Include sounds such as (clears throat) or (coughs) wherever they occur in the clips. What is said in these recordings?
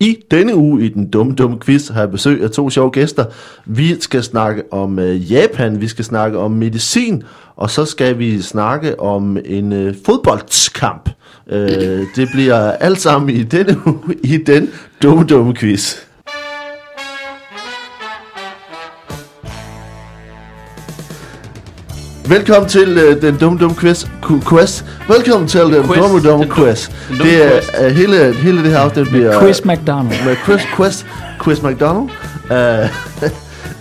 I denne uge i den dumme, dumme quiz har jeg besøg af to sjove gæster. Vi skal snakke om øh, Japan, vi skal snakke om medicin, og så skal vi snakke om en øh, fodboldskamp. Øh, det bliver alt sammen i denne (laughs) uge i den dumme, dumme quiz. Velkommen til uh, den dumme dumme quiz. Ku- quest. Velkommen til den Quest. dumme dumme quiz. dumme Det er quest. uh, hele hele det her afsnit bliver Chris McDonald. med Chris Quest Quiz McDonald. Uh,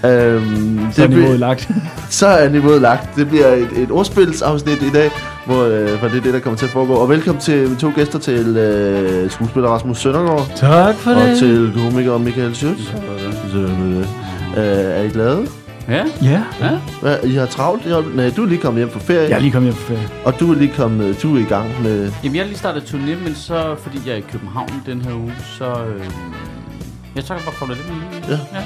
um, (laughs) Så det er niveauet lagt. (laughs) så er niveauet lagt. Det bliver et, et ordspilsafsnit i dag, hvor, uh, hvor det er det, der kommer til at foregå. Og velkommen til mine to gæster til uh, skuespiller Rasmus Søndergaard Tak for og til komiker Michael Schütz. Uh, er I glade? Ja, Ja, ja. Hvad, I har travlt? Jeg, nej, du er lige kommet hjem fra ferie, jeg er lige kommet hjem på ferie. og du er lige kommet, du er i gang med... Jamen, jeg har lige startet turné, men så, fordi jeg er i København den her uge, så... Øh, jeg tror, jeg bare kommer lidt med lige. Ja. ja.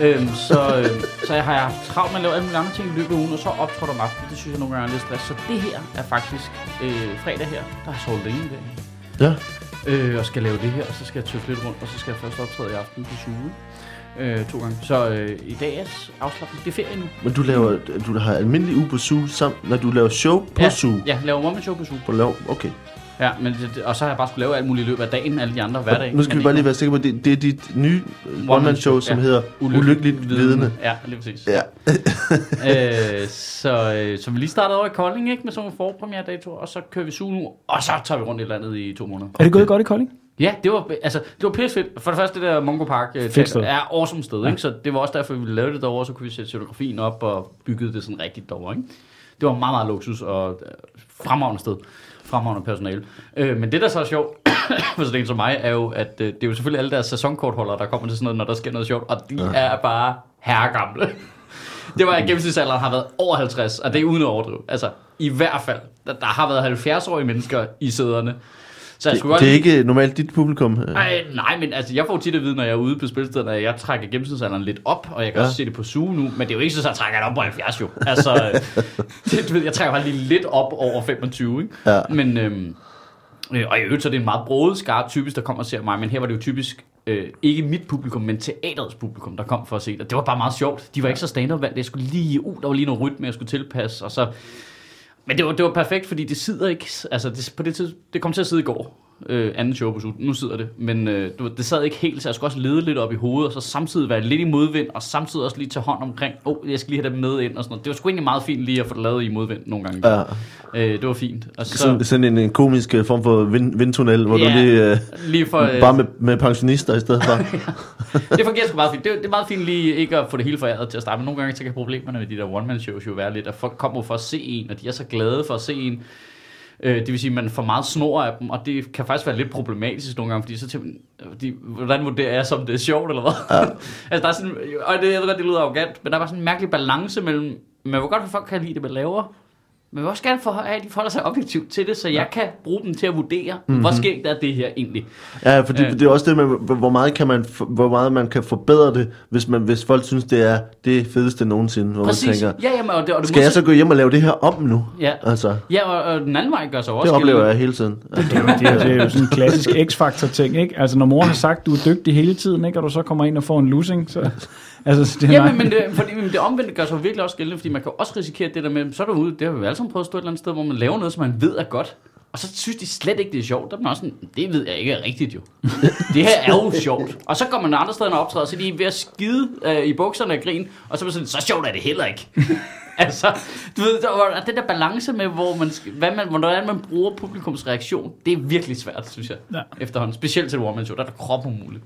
Øhm, så, øh, så jeg har haft travlt med at lave alle mulige andre ting i løbet af ugen, og så optrådte om aftenen. Det synes jeg nogle gange er lidt stress. Så det her er faktisk øh, fredag her, der har jeg sovet længe i dag. Ja, Øh, og skal lave det her, og så skal jeg tøffe lidt rundt, og så skal jeg først optræde i aften på Zulu. Øh, to gange. Så øh, i dag er afslappning. Det er ferie nu. men du laver, du har almindelig uge på SU, samt når du laver show på ja, SU. Ja, laver one show på Zulu. På lav, okay. Ja, men det, og så har jeg bare skulle lave alt muligt i løbet af dagen, alle de andre hverdag. Nu skal vi bare lige være sikre på, at det, det er dit nye one-man-show, som ja. hedder Ulykkeligt Vidne. Ja, lige præcis. Ja. (laughs) øh, så, øh, så vi lige startede over i Kolding, ikke? Med sådan nogle forpremiere-datoer, og så kører vi Zulu, og så tager vi rundt i landet i to måneder. Er det gået godt i Kolding? Ja, det var, altså, det var pisse fedt. For det første, det der Mongo Park øh, Fedt er awesome sted, ikke? Så det var også derfor, vi ville lave det derovre, så kunne vi sætte scenografien op og bygge det sådan rigtigt derovre, ikke? Det var meget, meget luksus og øh, fremragende sted. Fremragende personale. Øh, men det, der så er sjovt, (coughs) for sådan en som mig, er jo, at øh, det er jo selvfølgelig alle deres sæsonkortholdere, der kommer til sådan noget, når der sker noget sjovt, og de ja. er bare herregamle. (laughs) Det var, at gennemsnitsalderen har været over 50, og det er uden at overdrive. Altså, i hvert fald. Der, der har været 70-årige mennesker i sæderne. Så Det, godt det er ikke normalt dit publikum. ej, nej, men altså, jeg får tit at vide, når jeg er ude på spilstederne, at jeg trækker gennemsnitsalderen lidt op, og jeg kan Ja. også se det på Zoo nu, men det er jo ikke så, at jeg trækker det op på 70 jo. Altså, (laughs) det, du ved, jeg trækker bare lige lidt op over 25, ikke? Ja. Men, øhm, øh, og i øvrigt så er det en meget broet skar typisk, der kommer og ser mig, men her var det jo typisk øh, ikke mit publikum, men teaterets publikum, der kom for at se det. Det var bare meget sjovt. De var ikke så stand-up valgt. Jeg skulle lige, uh, der var lige noget rytme, jeg skulle tilpasse, og så... Men det var, det var perfekt, fordi det sidder ikke... Altså, det, på det, tid, det kom til at sidde i går, øh, anden show på Zoo. Nu sidder det. Men øh, du det sad ikke helt, så jeg skulle også lede lidt op i hovedet, og så samtidig være lidt i modvind, og samtidig også lige tage hånd omkring, åh, oh, jeg skal lige have dem med ind, og sådan noget. Det var sgu egentlig meget fint lige at få det lavet i modvind nogle gange. Ja. Øh, det var fint. Og så, Sådan, sådan en, en komisk øh, form for vind, vindtunnel, hvor Ja, du lige... Øh, lige for, øh, bare med, med pensionister i stedet for. (laughs) det fungerer sgu meget fint. Det, er- det er meget fint lige ikke at få det hele foræret til at starte, men nogle gange så kan problemerne med de der one-man-shows jo være lidt, at folk kommer for at se en, og de er så glade for at se en. Øh, det vil sige, at man får meget snor af dem, og det kan faktisk være lidt problematisk nogle gange, fordi så tænker man, de, hvordan vurderer jeg, som det er sjovt, eller hvad? Ja. (laughs) altså, der er sådan, og det, jeg ved godt, det lyder arrogant, men der er bare sådan en mærkelig balance mellem, man vil godt, at folk kan lide det, man laver, men jeg vil også gerne for, at de forholder sig objektivt til det, så jeg kan bruge dem til at vurdere, mm-hmm. hvor skægt er det her egentlig. Ja, fordi Ja. det er også det med, hvor meget, kan man, for- hvor meget man kan forbedre det, hvis, man, hvis folk synes, det er det fedeste nogensinde. Hvor man Præcis. tænker, ja, jamen, og det, og det skal jeg så gå hjem og lave det her om nu? Ja. Altså, Ja, og, og den anden vej gør sig også det oplever jeg hele tiden. Det er, jo, det, er, det er jo sådan en klassisk X-faktor ting, ikke? Altså, når mor har sagt, du er dygtig hele tiden, ikke? Og du så kommer ind og får en losing, så... Altså, det er Jamen, men det, fordi, men det omvendte gør sig virkelig også gældende, fordi man kan også risikere det der med, så er du ude, det har vi alle sammen prøvet at stå et eller andet sted, hvor man laver noget, som man ved er godt, og så synes de slet ikke, det er sjovt. Der er man også sådan, det ved jeg ikke er rigtigt jo. det her er jo sjovt. Og så går man andre steder og optræder, så er de ved at skide øh, i bukserne af grin, og så er man sådan, så sjovt er det heller ikke. (laughs) altså, du ved, der, var- den der balance med, hvor man, skal- hvad man, hvordan man bruger publikums reaktion, det er virkelig svært, synes jeg, Ja. efterhånden. Specielt til et one show, der er der krop umuligt.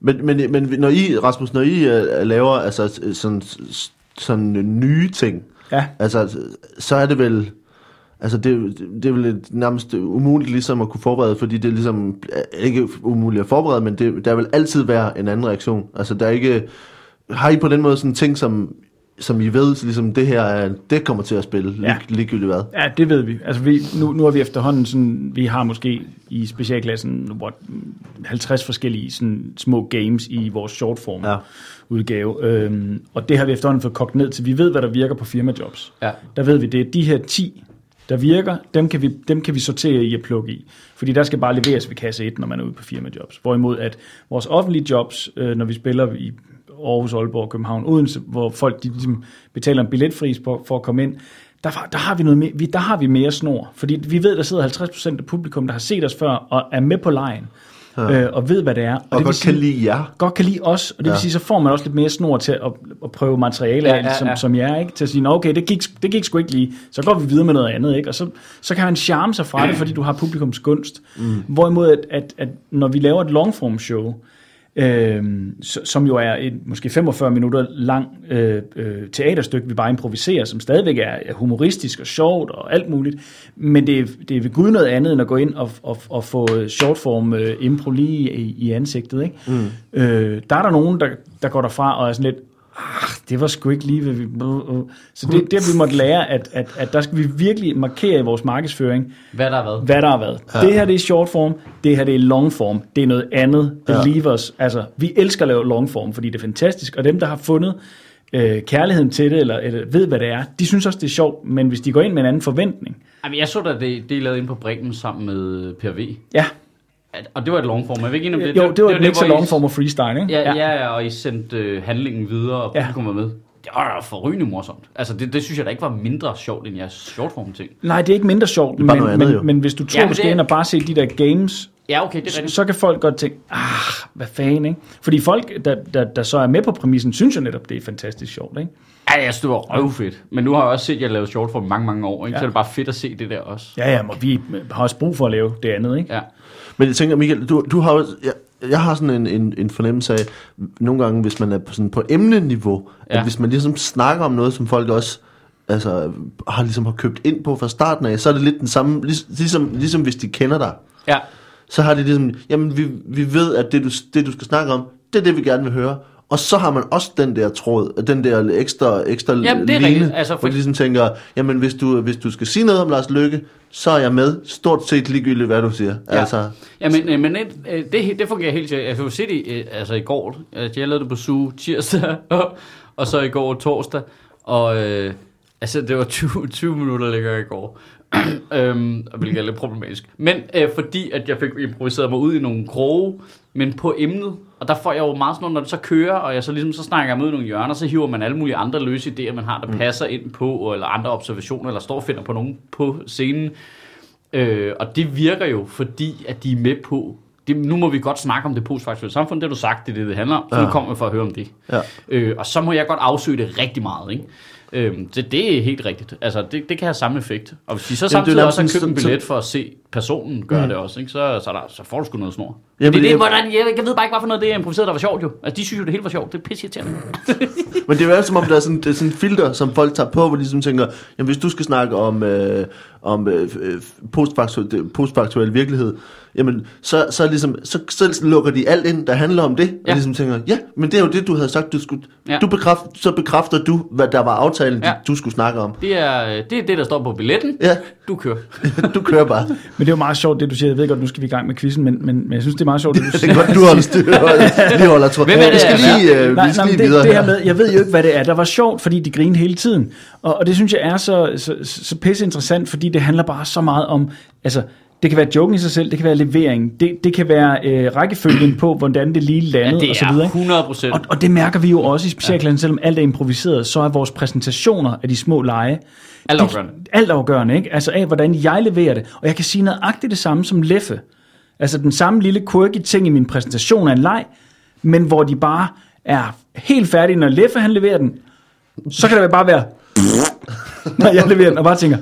Men, men, men når I, Rasmus, når I uh, laver altså, sådan, sådan nye ting, Ja, altså, så er det vel... Altså, det, det er vel nærmest umuligt ligesom at kunne forberede, fordi det er ligesom er ikke umuligt at forberede, men det, der vil altid være en anden reaktion. Altså, der er ikke... Har I på den måde sådan ting, som, som I ved, så ligesom det her, er, det kommer til at spille, Ja. lig, ligegyldigt hvad? ja, det ved vi. Altså, vi, nu, nu har vi efterhånden sådan... Vi har måske i specialklassen what, 50 forskellige sådan, små games i vores shortform Ja. udgave. Øhm, og det har vi efterhånden fået kogt ned til. Vi ved, hvad der virker på firmajobs. Ja. Der ved vi, det er de her 10, der virker, dem kan, vi, dem kan vi sortere i at plukke i. Fordi der skal bare leveres ved kasse 1, når man er ude på firmajobs. Hvorimod at vores offentlige jobs, øh, når vi spiller i Aarhus, Aalborg, København, Odense, hvor folk de, ligesom betaler en billetfris for, for at komme ind, der, der, har vi noget mere, vi, der har vi mere snor. Fordi vi ved, der sidder 50% af publikum, der har set os før og er med på lejen. Ja. Øh, og ved, hvad det er. Og, Og det godt kan lide jer. godt kan lide os, og det ja. Vil sige, så får man også lidt mere snor til at, at prøve materiale Ja, af, ja, som, ja. som jeg er, ikke? til at sige, "Nå, okay, det gik, det gik sgu ikke lige, så går vi videre med noget andet, ikke? og så, så kan man charme sig fra det, fordi du har publikums gunst. Mm. Hvorimod, at, at, at når vi laver et longform show, øh, som jo er et måske 45 minutter lang øh, øh, teaterstykke, vi bare improviserer, som stadigvæk er humoristisk og sjovt og alt muligt, men det er, det er ved Gud noget andet, end at gå ind og, og, og få shortform øh, impro lige i, i ansigtet. Ikke? Mm. Øh, der er der nogen, der, der går derfra og er sådan lidt, det var sgu ikke lige, hvad vi... Så det, det vi måtte lære, at, at, at der skal vi virkelig markere i vores markedsføring, Hvad der har været. hvad der har været. Ja. Det her det er short form, det her det er long form, det er noget andet. Believe ja. us. Altså, vi elsker at lave long form, fordi det er fantastisk, og dem, der har fundet øh, kærligheden til det, eller, eller ved, hvad det er, de synes også, det er sjovt, men hvis de går ind med en anden forventning, Jamen, jeg så da det, det lavede inde på Bremen sammen med PRV. ja, At, og det var et longform. Jeg ved ikke om det. jo, det var, det, ikke så hvor I- long form og freestyle, ikke? Ja, ja, ja, og I sendte øh, handlingen videre, og Ja. publikum var med. Det var da forrygende morsomt. Altså, det, det synes jeg da ikke var mindre sjovt, end jeres shortform ting. Nej, det er ikke mindre sjovt, er bare men, noget andet, men, jo. men hvis du tror, Ja, ja, men du skal det- ind og bare se de der games, Ja, okay, det er så, rigtigt. så kan folk godt tænke, ah, hvad fanden, ikke? Fordi folk, der, der, der så er med på præmissen, synes jo netop, det er fantastisk sjovt, ikke? Ja, jeg synes, det var røvfedt. Men nu har jeg også set, at jeg lavede shortform mange, mange år. Ikke? Ja. Så er det bare fedt at se det der også. Ja, ja, og vi har også brug for at lave det andet, ikke? Ja. Men jeg tænker, Michael, du, du har jo, jeg, jeg har sådan en, en, en fornemmelse af, nogle gange, hvis man er på, sådan på emneniveau, ja. At hvis man ligesom snakker om noget, som folk også altså, har, ligesom har købt ind på fra starten af, så er det lidt den samme, lig- ligesom, ligesom hvis de kender dig. Ja. Så har de ligesom, jamen vi, vi ved, at det du, det du skal snakke om, det er det, vi gerne vil høre. Og så har man også den der tråd, den der ekstra, ekstra Jamen, det er line, rigtigt. Altså, for- hvor de ligesom tænker, jamen hvis du, hvis du skal sige noget om Lars Lykke, så er jeg med, stort set ligegyldigt, hvad du siger. Ja. Altså, Ja, men, øh, men øh, det, det fungerer helt sikkert. Jeg jo se det øh, altså i går. Altså, jeg lavede det på suge tirsdag, (laughs) og, og så i går torsdag. Og øh, altså, det var 20, 20 minutter længere i går. (clears throat) øhm, hvilket er lidt problematisk. Men øh, fordi at jeg fik improviseret mig ud i nogle kroge, men på emnet, og der får jeg jo meget sådan noget, når det så kører, og jeg så ligesom så snakker jeg med nogle hjørner, så hiver man alle mulige andre løse idéer, man har, der passer ind på, eller andre observationer, eller står og finder på nogen på scenen. Øh, og det virker jo, fordi at de er med på, det, nu må vi godt snakke om det postfaktuelle samfund, det har du sagt, det er det, det handler om, så Ja. nu kommer vi for at høre om det. Ja. Øh, og så må jeg godt afsøge det rigtig meget, ikke? Øh, det, det er helt rigtigt. Altså, det, det kan have samme effekt. Og hvis de så samtidig nærmest også har købt en billet for at se personen gøre det også, ikke? Så, så, er der, så får du sgu noget snor. Ja, Ja, det, er det, jeg- hvordan, jeg, jeg ved bare ikke, hvad for noget det er improviseret, der var sjovt jo. Altså, de synes jo, det hele var sjovt. Det er pisse irriterende. (laughs) Men det er jo som om, der er sådan, det er sådan en filter, som folk tager på, hvor de ligesom tænker, jamen hvis du skal snakke om, øh, om øh, øh, postfaktuel, postfaktuel virkelighed, jamen så, så, ligesom, så, så lukker de alt ind, der handler om det, ja. Og ligesom tænker, ja, men det er jo det, du havde sagt, du skulle, ja. Du bekræft, så bekræfter du, hvad der var aftalen, ja. Ja. du skulle snakke om. Det er, det er det, der står på billetten. Ja, Du kører. (laughs) du kører bare. Men det er jo meget sjovt, det du siger. Jeg ved godt, nu skal vi i gang med quizzen, men, men, men jeg synes, det er meget sjovt, det du (laughs) Det siger. er godt, du holder styr. Lige holder (laughs) tråd. Hvem er det, Vi skal lige, øh, Nej, vi skal nej, lige videre det, det her her. med, jeg ved jo ikke, hvad det er. Der var sjovt, fordi de grinede hele tiden. Og, og det synes jeg er så, så, så pisse interessant, fordi det handler bare så meget om, altså, det kan være joken i sig selv, det kan være levering, det, det kan være øh, rækkefølgen på, hvordan det lige Ja, landede, det og så er videre. ikke? 100 procent. Og, og det mærker vi jo også i specialklassen, selvom alt er improviseret, så er vores præsentationer af de små lege Altafgørende. Det- Altafgørende, ikke? Altså af, hvordan jeg leverer det. Og jeg kan sige nøjagtigt det samme som Leffe. Altså den samme lille quirky ting i min præsentation af en leg, men hvor de bare er helt færdige, når Leffe han leverer den. Så kan det bare være, (laughs) når jeg leverer den, og bare tænker,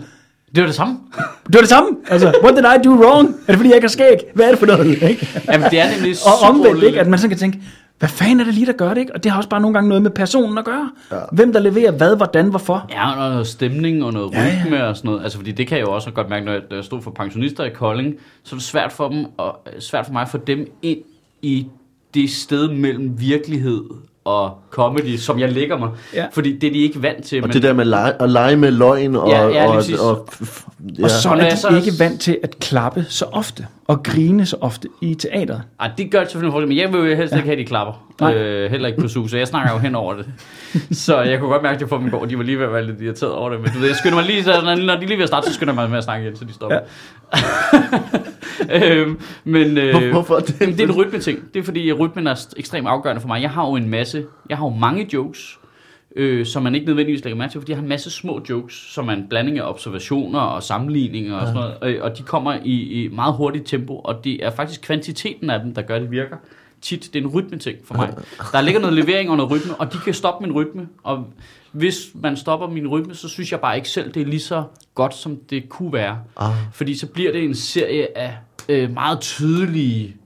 Det var det samme. det var det samme. Altså, what did I do wrong? Er det fordi, jeg ikke har skæg? Hvad er det for noget? Ikke? Jamen, det er nemlig Og omvendt, ikke? at man så kan tænke, hvad fanden er det lige, der gør det? Ikke? Og det har også bare nogle gange noget med personen at gøre. Ja. Hvem der leverer hvad, hvordan, hvorfor. Ja, og noget stemning og noget Ja, ja. rytme og sådan noget. Altså, fordi det kan jeg jo også godt mærke, når jeg, når jeg stod for pensionister i Kolding, så er det svært for dem, og svært for mig at få dem ind i det sted mellem virkelighed og comedy, som jeg lægger mig. Ja. Fordi det er de ikke vant til. Og det der med lege, at lege med løgn og... Ja, ja, og, og, f- ja. Og så Og når er jeg de så- ikke vant til at klappe så ofte, og grine så ofte i teateret. Ej, det gør det selvfølgelig for det, men jeg vil jo helst ikke have, de klapper. Nej. Øh, heller ikke på SU, så jeg snakker jo hen over det. (laughs) så jeg kunne godt mærke det på min går, de var lige ved at være lidt irriteret over det. Men du ved, jeg skynder mig lige, så, når når de lige ved at starte, så skynder jeg mig med at snakke igen, så de stopper. Ja. (laughs) (laughs) øhm, men, øh, Hvor- hvorfor det? Jamen, det er en rytmeting. Det er fordi, rytmen er st- ekstremt afgørende for mig. Jeg har jo en masse, jeg har jo mange jokes, øh, som man ikke nødvendigvis lægger mærke til, fordi jeg har en masse små jokes, som er en blanding af observationer og sammenligninger og sådan noget, øh, og de kommer i, i meget hurtigt tempo, og det er faktisk kvantiteten af dem, der gør, det virker. Tit, det er en rytmeting for mig. Der ligger noget levering og noget rytme, og de kan stoppe min rytme, og hvis man stopper min rytme, så synes jeg bare ikke selv, det er lige så godt, som det kunne være. Ah. Fordi så bliver det en serie af øh, meget tydelige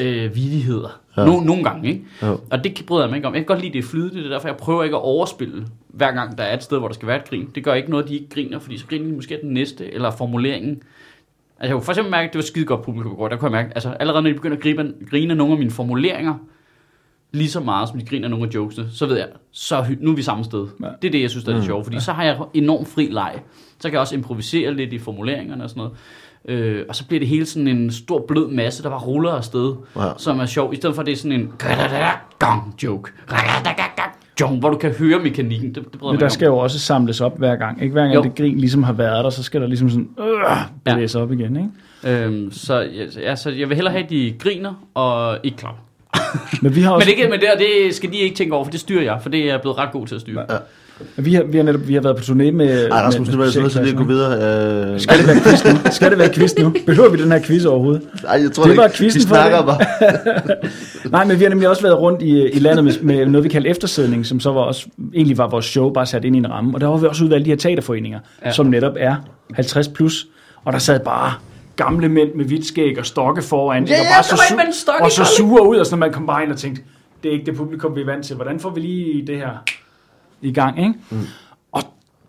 øh, vidigheder. Ja. Ja. No, nogle gange, ikke? Jo. Og det bryder jeg mig ikke om. Jeg kan godt lide, det er flydende, det er derfor, jeg prøver ikke at overspille, hver gang der er et sted, hvor der skal være et grin. Det gør ikke noget, at de ikke griner, fordi så griner de måske den næste, eller formuleringen. Altså, jeg kunne for eksempel mærke, at det var skide godt publikum i går. Der kunne jeg mærke, altså allerede når de begynder at gribe, grine nogle af mine formuleringer, lige så meget, som de griner nogle af jokesene, så ved jeg, så nu er vi samme sted. Ja. Ja. Det er det, jeg synes, der er det sjovt, fordi så har jeg enormt fri leg. Så kan jeg også improvisere lidt i formuleringerne og sådan noget. Øh, og så bliver det hele sådan en stor blød masse, der bare ruller afsted, Ja. ja. som er sjov, i stedet for at det er sådan en gang joke, hvor du kan høre mekanikken. Det, det Men der skal jo også samles op hver gang. Ikke hver gang Jo. det grin ligesom har været der, så skal der ligesom sådan øh, blæse op igen. Ikke? om. Øhm, så, ja, ja, så jeg vil hellere have, at de griner og ikke klapper. Men vi har (laughs) også Men ikke, men det, det skal de ikke tænke over, for det styrer jeg, for det er jeg blevet ret god til at styre. Ja. Vi har, vi har netop vi har været på turné med... Ej, Rasmus, nu er jeg så nødt til at gå videre. Øh, Skal det være quiz nu? Skal det være quiz nu? Behøver vi den her quiz overhovedet? Ej, jeg tror Det det var ikke. Vi for snakker det. bare. (laughs) Nej, men vi har nemlig også været rundt i, i landet med, med noget, vi kalder eftersædning, som så var også, egentlig var vores show bare sat ind i en ramme. Og der var vi også udvalgt de her teaterforeninger, ja. Ja. som netop er 50 plus. Og der sad bare gamle mænd med hvidt skæg og stokke foran. Ja, ikke? og ja, bare stok i Og så sure ud, og sådan, man kom bare ind og tænkte, det er ikke det publikum, vi er vant til. Hvordan får vi lige det her i gang, ikke? Mm. Og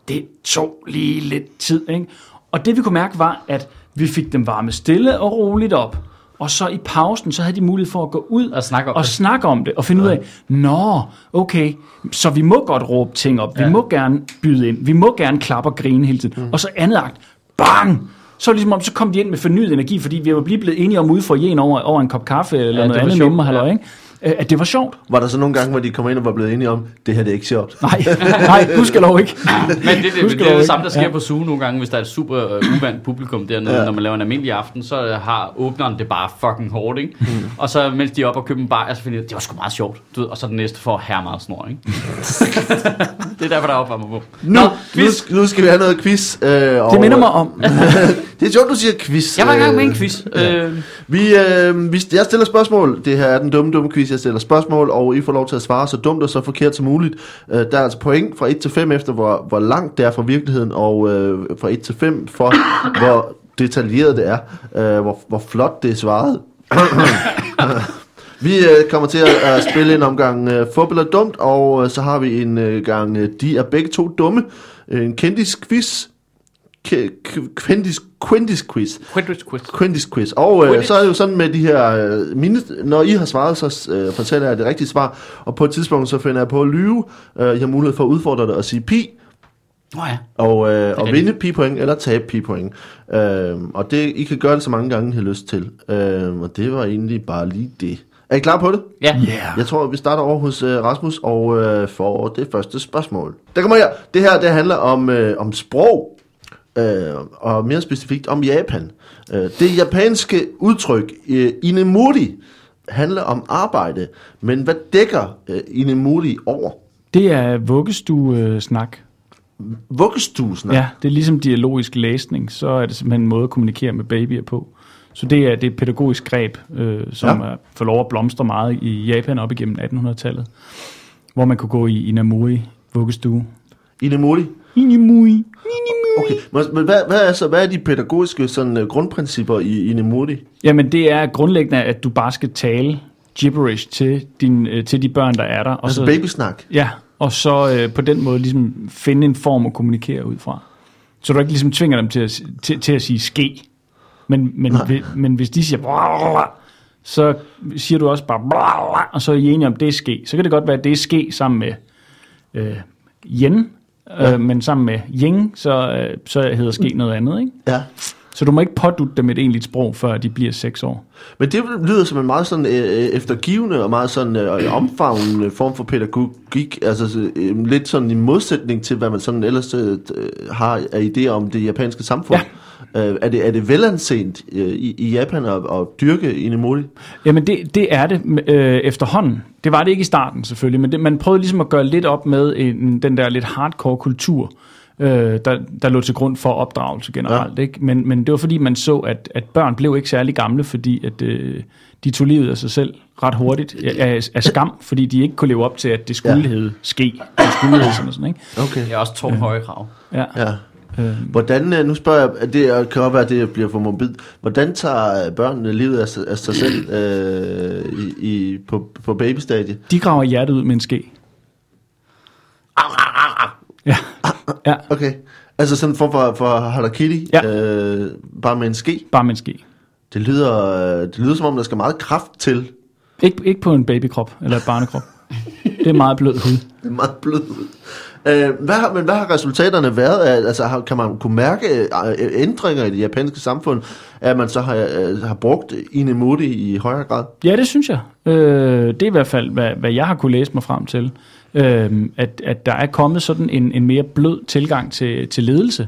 det tog lige lidt tid, ikke? Og det vi kunne mærke var, at vi fik dem varme stille og roligt op. Og så i pausen, så havde de mulighed for at gå ud Og snakke om og det. snakke om det, og finde ud af, nå, okay, så vi må godt råbe ting op, vi Ja. må gerne byde ind, vi må gerne klappe og grine hele tiden. Og så andet akt, bang! Så, ligesom om, så kom de ind med fornyet energi, fordi vi var lige blevet enige om ude for en over, over en kop kaffe, eller det noget andet nummer, ja. halløj, ikke? Øh, At det var sjovt. Var der så nogle gange, hvor de kom ind og var blevet enige om, det her det er ikke sjovt? Nej, nej, gudskelov ikke. Men det, det, det, Husk det er det samme, der sker Ja. ja. på Zoo nogle gange, hvis der er et super uh, uvandt publikum dernede, Ja. ja. når man laver en almindelig aften, så øh, har åbneren det bare fucking hårdt, ikke? Mm. Og så mens de er oppe og køber en bar, så finder de, det var sgu meget sjovt, du ved, og så den næste får her meget snor, ikke? (laughs) det er derfor, der er opvarmer på. Nu, nu, nu skal vi have noget quiz. Øh, og, Det minder mig om, (laughs) Det er sjovt, du siger quiz. Jeg var i gang med en Øh, quiz. Øh, Vi, øh, vi, jeg stiller spørgsmål. Det her er den dumme, dumme quiz. Jeg stiller spørgsmål, og I får lov til at svare så dumt og så forkert som muligt. Øh, der er altså point fra 1 til 5 efter, hvor, hvor langt det er fra virkeligheden, og øh, fra 1 til 5 for, hvor detaljeret det er. Øh, hvor, hvor flot det er svaret. vi øh, kommer til at, at spille en omgang øh, fodbold er dumt, og øh, så har vi en øh, gang øh, De er begge to dumme. En kendis quiz. Kendis, kendis quiz. Quidditch quiz. Quidditch quiz. Og øh, så er det jo sådan med de her... Øh, mine, når I har svaret, så øh, fortæller jeg det rigtige svar. Og på et tidspunkt, så finder jeg på at lyve. Øh, I har mulighed for at udfordre det og sige pi. Nå ja. Og, øh, og vinde pi-point eller tabe pi-point. Øh, og det, I kan gøre det så mange gange, I har lyst til. Øh, og det var egentlig bare lige det. Er I klar på det? Ja. yeah. Jeg tror, vi starter over hos øh, Rasmus og øh, får det første spørgsmål. Der kommer her. Det her, det handler om, øh, om sprog, øh, og mere specifikt om Japan. Øh, det japanske udtryk, øh, inemuri, handler om arbejde. Men hvad dækker øh, inemuri over? det er vuggestue-snak. Vuggestuesnak. Ja, det er ligesom dialogisk læsning, så er det simpelthen en måde at kommunikere med babyer på. Så det er det er et pædagogisk greb, øh, som Ja. er, får lov at blomstre meget i Japan op igennem 1800-tallet, hvor man kunne gå i Inamuri vuggestue. Inemuri. Inamuri. Okay, men hvad, hvad, er så, hvad er de pædagogiske sådan, øh, grundprincipper i inemuri? Jamen det er grundlæggende, at du bare skal tale gibberish til, din, øh, til de børn, der er der. Og Altså så, babysnak. Ja, og så øh, på den måde ligesom finde en form at kommunikere ud fra. Så du ikke ligesom tvinger dem til at, til, til at sige ske. Men, men, vi, men hvis de siger, så siger du også bare, og så er I enige om, det er ske. Så kan det godt være, at det er ske sammen med øh, yen, øh, men sammen med ying, så, øh, så hedder ske noget andet. Ikke? Ja. Så du må ikke pådutte dem et egentligt sprog, før de bliver 6 år. Men det lyder som en meget sådan øh, eftergivende og meget sådan øh, omfavnende form for pædagogik, altså øh, lidt sådan i modsætning til, hvad man sådan ellers øh, har af idéer om det japanske samfund. Ja. Øh, er, det, er det velanset øh, i, i Japan at, at dyrke Inemori? Jamen det, det er det øh, efterhånden. Det var det ikke i starten selvfølgelig, men det, man prøvede ligesom at gøre lidt op med en, den der lidt hardcore kultur, øh, der, der lå til grund for opdragelse generelt. Ja. Ikke? Men, men det var fordi, man så, at, at børn blev ikke særlig gamle, fordi at, øh, de tog livet af sig selv ret hurtigt af, af skam, fordi de ikke kunne leve op til, at det skulle ja. hedde ske. Det skulle hedde sådan, sådan ikke? Okay. Det er også to høje krav. Ja. Ja. Øh, Hvordan, øh, nu spørger jeg, at det kan godt være, at det bliver for morbid. Hvordan tager børnene livet af, sig- af sig selv øh, i, i, på, på babystadiet? de graver hjertet ud med en ske. Ja, ja, Okay. Altså sådan en form for, for harakiri, Ja. øh, bare med en ske. bare med en ske. Det lyder, det lyder som om, der skal meget kraft til. Ikke, ikke på en babykrop eller et barnekrop. Det er meget blød hud. Det er meget blød ud. Øh, hvad har, men hvad har resultaterne været? af- Altså, har, kan man kunne mærke øh, ændringer i det japanske samfund, at man så har, øh, har brugt Inemuri i højere grad? Ja, det synes jeg. Øh, det er i hvert fald, hvad, hvad jeg har kunne læse mig frem til. Øh, at, at der er kommet sådan en, en mere blød tilgang til, til ledelse.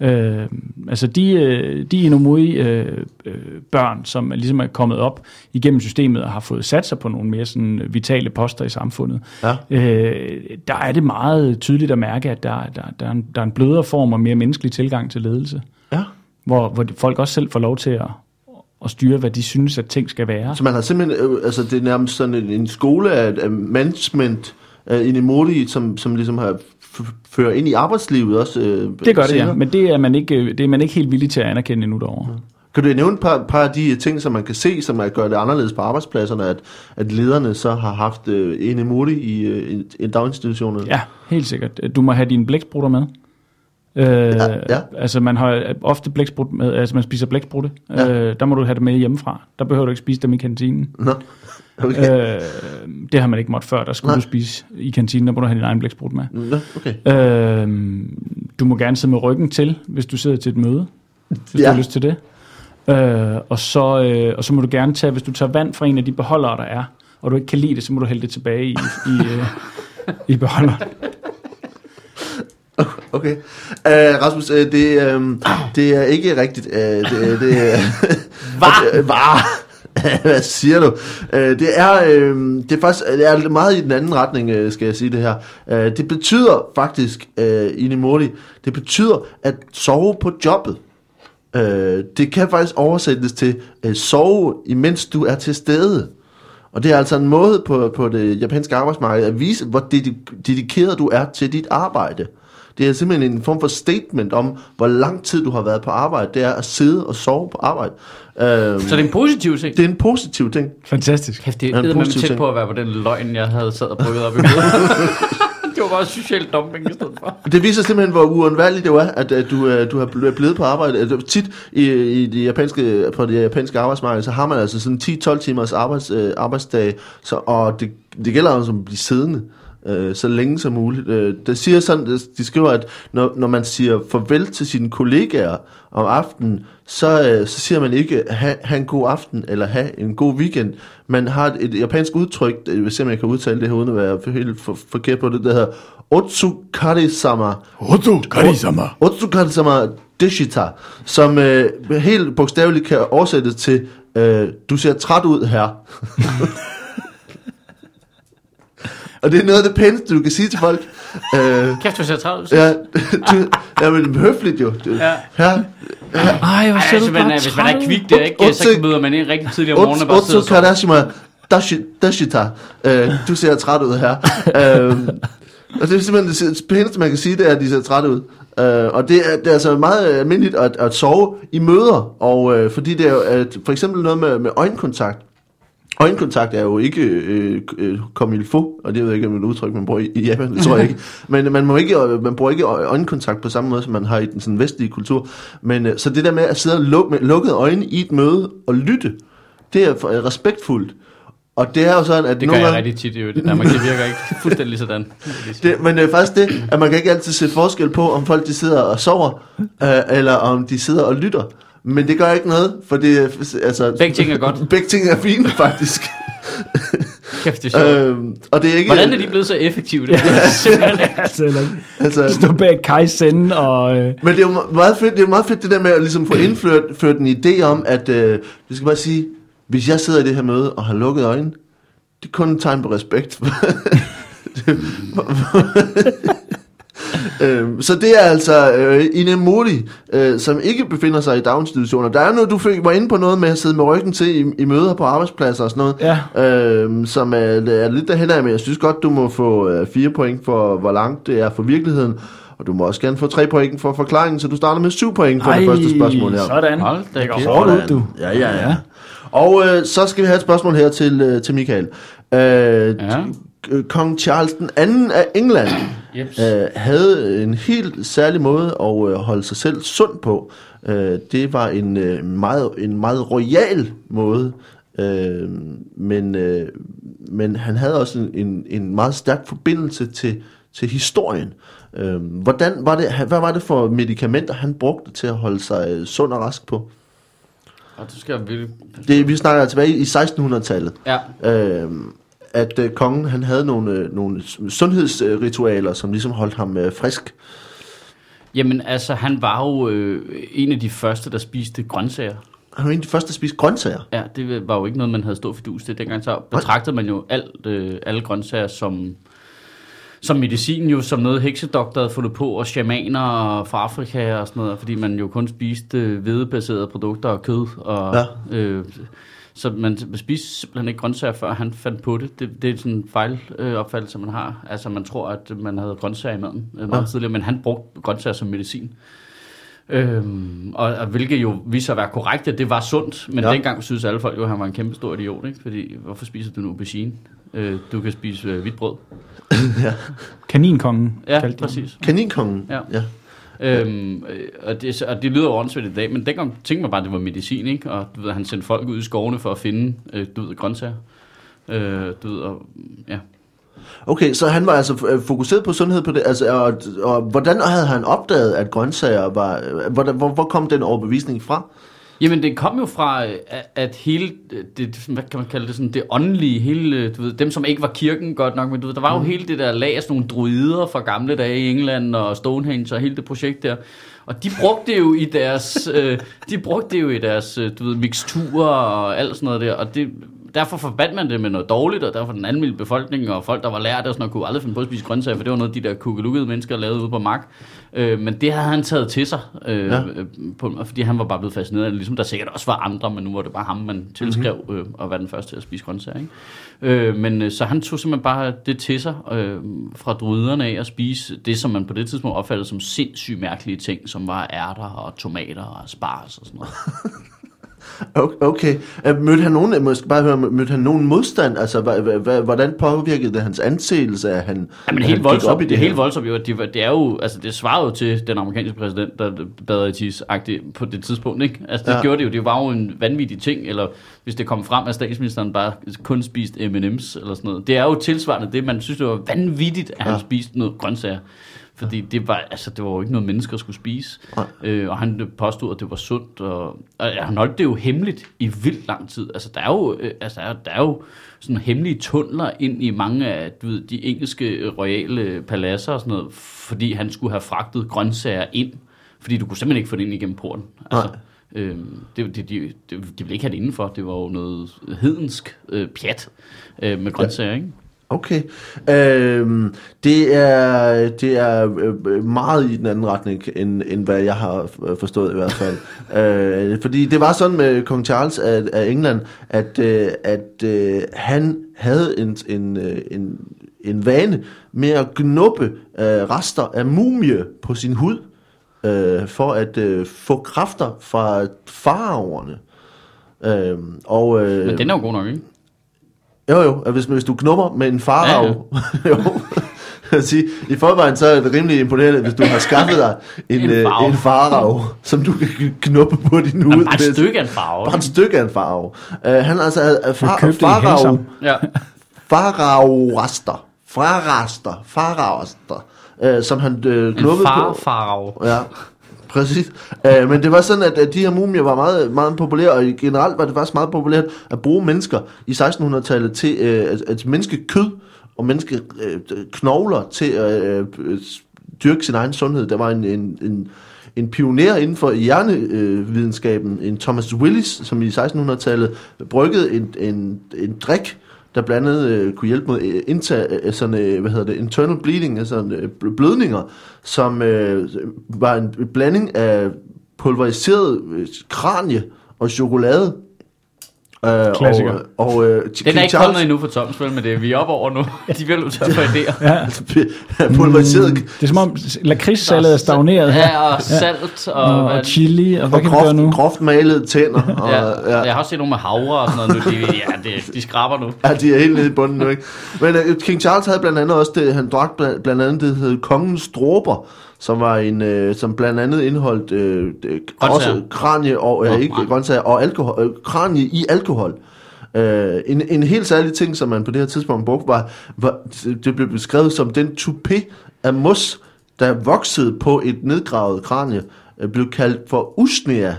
Øh, altså de, øh, de Inomui øh, øh, børn, som ligesom er kommet op igennem systemet og har fået sat sig på nogle mere sådan vitale poster i samfundet, Ja. øh, der er det meget tydeligt at mærke, at der, der, der, er en, der er en blødere form og mere menneskelig tilgang til ledelse, Ja. hvor, hvor folk også selv får lov til at, at styre, hvad de synes, at ting skal være. Så man har simpelthen, øh, altså det er nærmest sådan en, en skole af, af management af Inemuri, som, som ligesom har fører ind i arbejdslivet også. Øh, Det gør det, senere. ja. Men det er, man ikke, øh, det er man ikke helt villig til at anerkende endnu derovre. Kan du nævne et par, par af de ting, som man kan se, som er gør det anderledes på arbejdspladserne, at, at lederne så har haft øh, Inemuri i, øh, i daginstitutionerne? Ja, helt sikkert. Du må have dine blæksprutter med. Øh, ja, ja. Altså man har ofte blæksprut med, altså man spiser blæksprutte. Ja. Ja. Øh, der må du have det med hjemmefra. Der behøver du ikke spise dem i kantinen. Nå, okay. Øh, det har man ikke måttet før. Der skulle Nej. du spise i kantinen, der må du have din egen blæksprut med. Nå, okay. Øh, du må gerne sidde med ryggen til, hvis du sidder til et møde, hvis ja. Du har lyst til det. Øh, og, så, øh, og så må du gerne tage, hvis du tager vand fra en af de beholdere, der er, og du ikke kan lide det, så må du hælde det tilbage i, i, øh, i beholderen. (laughs) Okay. Uh, Rasmus, uh, det, uh, det er ikke rigtigt. Uh, det, det, Hvad? (laughs) Hvad? (laughs) Hvad siger du? Øh, det, er, uh, det er faktisk det er meget i den anden retning, øh, skal jeg sige det her. Uh, det betyder faktisk, uh, Inimori, det betyder at sove på jobbet. Uh, det kan faktisk oversættes til uh, sove, imens du er til stede. Og det er altså en måde på, på det japanske arbejdsmarked at vise, hvor dedikeret du er til dit arbejde. Det er simpelthen en form for statement om, hvor lang tid du har været på arbejde. Det er at sidde og sove på arbejde. Øhm, Så det er en positiv ting. det er en positiv ting. Fantastisk. Kæft, det Ja, en er med positiv tæt ting. på at være på den løgn, jeg havde sad og brygget op i (laughs) det var bare social dumping i stedet for. Det viser simpelthen, hvor uundværligt det er, at, at du, øh, du har bl- blevet på arbejde. Altså, tit i, i det japanske, på det japanske arbejdsmarked, så har man altså sådan 10-12 timers arbejds, øh, arbejdsdag, så, og det, det gælder om at blive siddende øh, så længe som muligt. Øh, der siger sådan, de skriver, at når, når man siger farvel til sine kollegaer om aftenen, så, øh, så siger man ikke, ha, ha en god aften, eller ha en god weekend. Man har et, et japansk udtryk, øh, hvis jeg kan udtale det her, uden at være helt for, forkert på det, der hedder Otsukari-sama. Otsukari-sama. Otsukari-sama deshita, som øh, helt bogstaveligt kan oversættes til, øh, du ser træt ud her. (laughs) Og det er noget af det pæneste, du kan sige til folk. Øh, (laughs) Kæft, du ser træt ud. ja, (laughs) du, ja, men høfligt jo. Du, Ja. Her, Ej, hvor ser Altså, du man, bare er, hvis man er kvik der, ikke, så møder man ind rigtig tidligt om morgenen og bare sidder og sover. Dashita. Øh, du ser træt ud her. øh, og det er simpelthen det pæneste, man kan sige, det er, at de ser træt ud. Øh, og det er, det er altså meget almindeligt at, at sove i møder, og øh, fordi det er jo at, for eksempel noget med, med øjenkontakt. Øjenkontakt er jo ikke øh, øh, comme il faut, og det ved jeg ikke, om det et udtryk, man bruger i, i Japan, det tror jeg ikke. (laughs) Men man, må ikke, øh, man bruger ikke øjenkontakt på samme måde, som man har i den sådan vestlige kultur. Men øh, så det der med at sidde luk, med lukkede øjne i et møde og lytte, det er øh, respektfuldt. Og det er jo sådan, at Det gør nogle jeg gange- rigtig tit i øvrigt i Danmark. Det virker ikke (laughs) fuldstændig sådan. Det, men det er faktisk det, at man kan ikke altid se forskel på, om folk de sidder og sover, øh, eller om de sidder og lytter. Men det gør ikke noget, for det er, altså... Begge ting er godt. (laughs) Begge ting er fine, faktisk. (laughs) Kæft, det er sjovt. øhm, og det er ikke... Hvordan er de blevet så effektive? Det er (laughs) simpelthen altså, Altså, stå bag Kaizen og... Øh, men det er jo meget fedt, det er meget fedt det der med at ligesom få indført ført en idé om, at øh, vi skal bare sige, hvis jeg sidder i det her møde og har lukket øjnene, det er kun et tegn på respekt. Øhm, så det er altså øh, Ine Modi, øh, som ikke befinder sig i daginstitutioner. Der er noget, du fik, var inde på noget med at sidde med ryggen til i, i møder på arbejdspladser og sådan noget, ja, øhm, som er, er lidt derhen af, men jeg synes godt, du må få øh, fire point for, hvor langt det er for virkeligheden. Og du må også gerne få tre point for forklaringen, så du starter med syv point for det første spørgsmål her. sådan. Hold da kæft. Sådan. du. Ja, ja, ja. Og øh, så skal vi have et spørgsmål her til, øh, til Michael. Øh, Ja. Øh, Kong Charles den anden af England Jeps. øh, havde en helt særlig måde at øh, holde sig selv sund på. Øh, det var en, øh, meget, en meget royal måde, øh, men, øh, men han havde også en, en, en meget stærk forbindelse til, til historien. Øh, hvordan var det, hvad var det for medicamenter, han brugte til at holde sig øh, sund og rask på? Og du skal virkelig... Det, vi snakker tilbage i 1600-tallet, Ja. øh, at øh, kongen han havde nogle, øh, nogle sundhedsritualer, som ligesom holdt ham øh, frisk. Jamen altså, han var jo øh, en af de første, der spiste grøntsager. Han var en af de første, der spiste grøntsager. Ja, det var jo ikke noget, man havde stor fidus til. Dengang så betragtede man jo alt, øh, alle grøntsager som, som medicin, jo som noget heksedoktor havde fundet på, og shamaner fra Afrika og sådan noget, fordi man jo kun spiste øh, hvedebaserede produkter og kød. Og, Ja. øh, så man spiste simpelthen ikke grøntsager, før han fandt på det. Det, det er sådan en fejlopfattelse, øh, opfattelse, man har. Altså man tror, at man havde grøntsager i maden øh, meget Ja. tidligere, men han brugte grøntsager som medicin. Øhm, og, og hvilket jo viser sig at være korrekt, at det var sundt, men Ja. dengang synes alle folk jo, at han var en kæmpe stor idiot, ikke? Fordi, hvorfor spiser du en aubergine? Øh, du kan spise øh, hvidt brød. (laughs) Kaninkongen. Ja, de ham. præcis. Kaninkongen. Ja. ja. Øhm, øh, og, det, og det lyder jo åndssvagt i dag, men dengang tænkte man bare, at det var medicin, ikke? Og du ved, han sendte folk ud i skovene for at finde, øh, du ved, grøntsager. Øh, du ved, og, ja. Okay, så han var altså øh, fokuseret på sundhed på det. Altså, og, og hvordan havde han opdaget, at grøntsager var... øh, Hvor, hvor, hvor kom den overbevisning fra? Jamen, det kom jo fra, øh, at- hele det, hvad kan man kalde det, sådan det åndelige, hele, øh, du ved, dem som ikke var kirken godt nok, men du ved, der var jo Mhm. hele det der lag af sådan nogle druider fra gamle dage i England og Stonehenge og hele det projekt der. Og de brugte det jo i deres, øh, de brugte det jo i deres, øh, du ved, miksturer og alt sådan noget der, og det, derfor forbandt man det med noget dårligt, og derfor den almindelige befolkning og folk, der var lært og sådan noget, kunne aldrig finde på at spise grøntsager, for det var noget, de der kukkelukkede mennesker lavede ude på mark. Øh, men det havde han taget til sig, øh, Ja. ja. på, fordi han var bare blevet fascineret af det, ligesom der sikkert også var andre, men nu var det bare ham, man tilskrev Mhm. øh, at være den første til at spise grøntsager. Ikke? Øh, men øh, så han tog simpelthen bare det til sig øh, fra druiderne af at spise det, som man på det tidspunkt opfattede som sindssygt mærkelige ting, som var ærter og tomater og spars og sådan noget. (laughs) Okay. Øh, Mødte han nogen, skal bare høre, mødte han nogen modstand? Altså, hvordan påvirkede det hans anseelse, at han, Ja, men at helt han voldsomt, op i det, det helt voldsomt jo, at det, det er jo, altså det svarede jo til den amerikanske præsident, der bader i tis på det tidspunkt, ikke? Altså det ja. gjorde det jo, det var jo en vanvittig ting, eller hvis det kom frem, at statsministeren bare kun spiste M&M's eller sådan noget. Det er jo tilsvarende det, man synes, det var vanvittigt, at han Ja. spiste noget grøntsager. Fordi det var, altså, det var jo ikke noget, mennesker skulle spise. Nej. Øh, og han påstod, at det var sundt. Og, og han holdt det jo hemmeligt i vildt lang tid. Altså, der er jo, øh, altså, der er, der er jo sådan hemmelige tunneler ind i mange af du ved, de engelske royale paladser og sådan noget, fordi han skulle have fragtet grøntsager ind. Fordi du kunne simpelthen ikke få det ind igennem porten. Altså, øh, det, det, de, de, de ville ikke have det indenfor. Det var jo noget hedensk øh, pjat øh, med grøntsager, ikke? Okay. Øhm, det er, det er øh, meget i den anden retning, end, end hvad jeg har øh, forstået i hvert fald. (laughs) øh, fordi det var sådan med kong Charles af, af England, at, øh, at øh, han havde en, en, øh, en, en vane med at knuppe øh, rester af mumie på sin hud, øh, for at øh, få kræfter fra faraoverne. Øh, og, øh, Men den er jo god nok, ikke? Jo, jo, hvis, hvis du knupper med en farve, ja, ja. (laughs) jo, vil sige, I forvejen så er det rimelig imponerende, hvis du har skaffet dig en, En en, farve. en farve, som du kan knuppe på din hud. Bare et stykke af en farve. Bare et stykke af en farve. Uh, han er altså uh, far, Helsam. Ja. fararaster, fararaster, fararaster, uh, som han uh, En knuppede på. farfarve. Ja, præcis. Uh, men det var sådan, at, at de her mumier var meget, meget populære, og generelt var det faktisk meget populært at bruge mennesker i 1600-tallet til uh, at, at menneske kød og menneske uh, øh, knogler til at uh, dyrke sin egen sundhed. Der var en, en, en, en pioner inden for hjernevidenskaben, en Thomas Willis, som i 1600-tallet bryggede en, en, en drik, der blandt andet øh, kunne hjælpe mod øh, indtag, øh, sådan, øh, hvad hedder det, internal bleeding, altså øh, øh blødninger, som øh, var en blanding af pulveriseret øh, kranie og chokolade. Øh, Klassiker. Og, og øh, Den er ikke kommet endnu for Toms, vel, men det er vi er oppe over nu. (laughs) De til at få idéer. Ja. (laughs) pulveriseret Det er som om lakridssalget er stagneret her. Ja, og salt og... Og, hvad- og chili, og hvad og kan vi gøre nu? groft, groft malede tænder. Og, Ja, ja. jeg har også set nogle med havre og sådan noget nu. De, ja, det, de skraber nu. Ja, de er helt nede i bunden nu, ikke? Men uh, King Charles havde blandt andet også det, han drak blandt, blandt andet det, hed Kongens Dråber, som var en, uh, som blandt andet indeholdt uh, det, også kranie og, Nå, ikke grøntsager, og alkohol, uh, kranie i alkohol. Uh, en, en helt særlig ting, som man på det her tidspunkt brugte, var, var, det blev beskrevet som den toupé af mos, der voksede på et nedgravet kranie, uh, blev kaldt for usnea,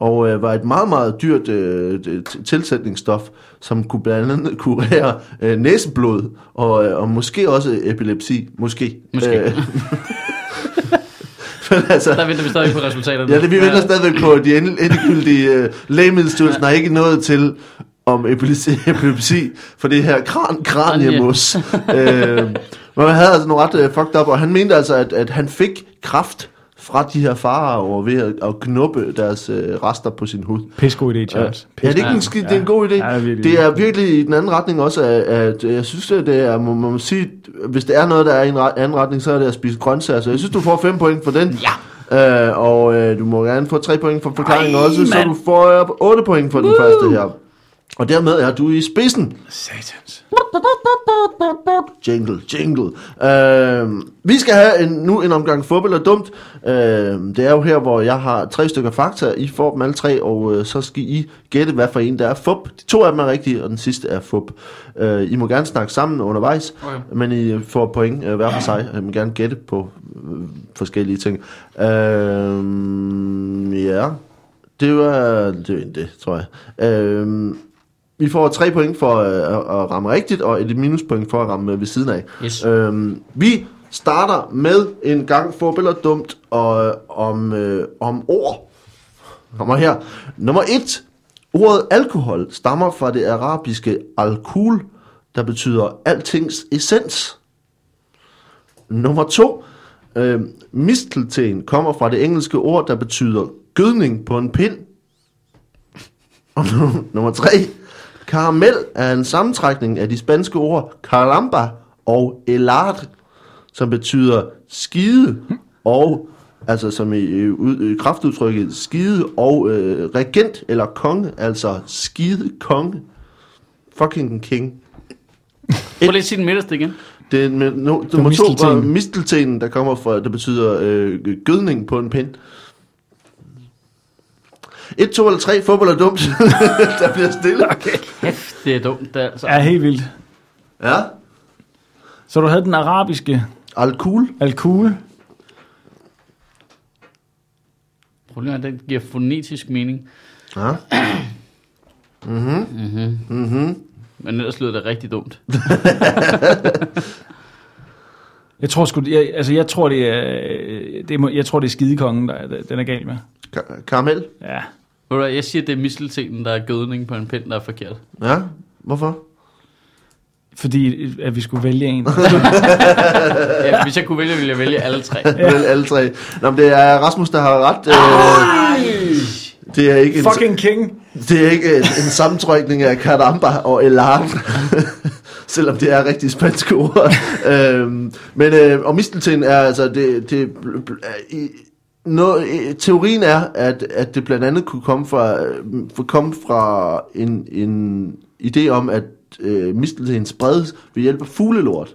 og øh, var et meget, meget dyrt øh, tilsætningsstof, som kunne blandt andet (laughs) kurere øh, næseblod, og, øh, og måske også epilepsi. Måske. Måske. Øh, (laughs) (laughs) men altså, Der venter vi stadig på resultaterne. ja, det, vi venter stadigvæk på, de ende- endegyldige øh, lægemiddelstyrelsen har ikke nået til om epilepsi, (laughs) epilepsi for det her kran, kraniemus. øh, men han havde altså nogle ret øh, fucked up, og han mente altså, at, at han fik kraft fra de her farer ved at, at knuppe deres øh, rester på sin hud. Pissegod idé, Ja, Charles. ja, det er ikke en skid, det er en god idé. Ja, det er virkelig. det er virkelig i den anden retning også, at, at jeg synes, at det er, må, må man sige, hvis det er noget, der er i en re- anden retning, så er det at spise grøntsager. Så jeg synes, du får 5 point for den. Ja. Øh, og øh, du må gerne få 3 point for forklaringen Ej, også, så mand. du får øh, 8 point for den første her. Og dermed er du i spidsen. Satans. Jingle, jingle. Øh, vi skal have en, nu en omgang fodbold er dumt. Øh, det er jo her, hvor jeg har tre stykker fakta. I får dem alle tre, og øh, så skal I gætte, hvad for en der er fup. De to af dem er rigtige, og den sidste er fup. Øh, I må gerne snakke sammen undervejs, Okay. men I får point øh, hver for sig. I må gerne gætte på øh, forskellige ting. Øh, ja, det var det, var det, tror jeg. Øh, vi får tre point for øh, at, at ramme rigtigt, og et minuspoint for at ramme øh, ved siden af. Yes. Øhm, vi starter med en gang forbilleder dumt og, om, øh, om ord. Kommer her. Nummer et. Ordet alkohol stammer fra det arabiske alkohol, der betyder altings essens. Nummer to. Øh, mistelten kommer fra det engelske ord, der betyder gødning på en pind. Og nu- nummer tre. Karamel er en sammentrækning af de spanske ord caramba og elar, som betyder skide og altså som i, i kraftudtrykket skide og øh, regent eller konge, altså skide konge. Fucking king. Prøv lige at sige den midterste igen. Det er no, nummer to var mistelten. mistelten, der kommer fra, der betyder øh, gødning på en pind. 1, 2 eller 3, fodbold er dumt. (laughs) der bliver stille. Okay. Kæft, det er dumt, det er altså. Ja, helt vildt. Ja. Så du havde den arabiske Alkohol. alkohol. Problemet er, at den giver fonetisk mening. Ja. Men ellers lyder det rigtig dumt. (laughs) Jeg tror sgu, jeg, altså jeg tror det er, det må, jeg tror det er skidekongen, der, er- den er gal med. Ka- karamel. Ja. Ved du hvad, Jeg siger, det er misteltenen, der er gødning på en pind, der er forkert. Ja. Hvorfor? Fordi at vi skulle vælge en. (laughs) Ja, hvis jeg kunne vælge, ville jeg vælge alle tre. Ja. Vel, alle tre. Nå, men det er Rasmus, der har ret. Øh, det er ikke en, Fucking king. det er ikke en, en sammentrykning af caramba og elar. (laughs) Selvom det er rigtig spanske ord. (laughs) øhm, men øh, og mistelten er altså det, det er i, Nå, øh, teorien er at, at det blandt andet kunne komme fra øh, for komme fra en, en idé om at øh, mistelten spredes ved hjælp af fuglelort.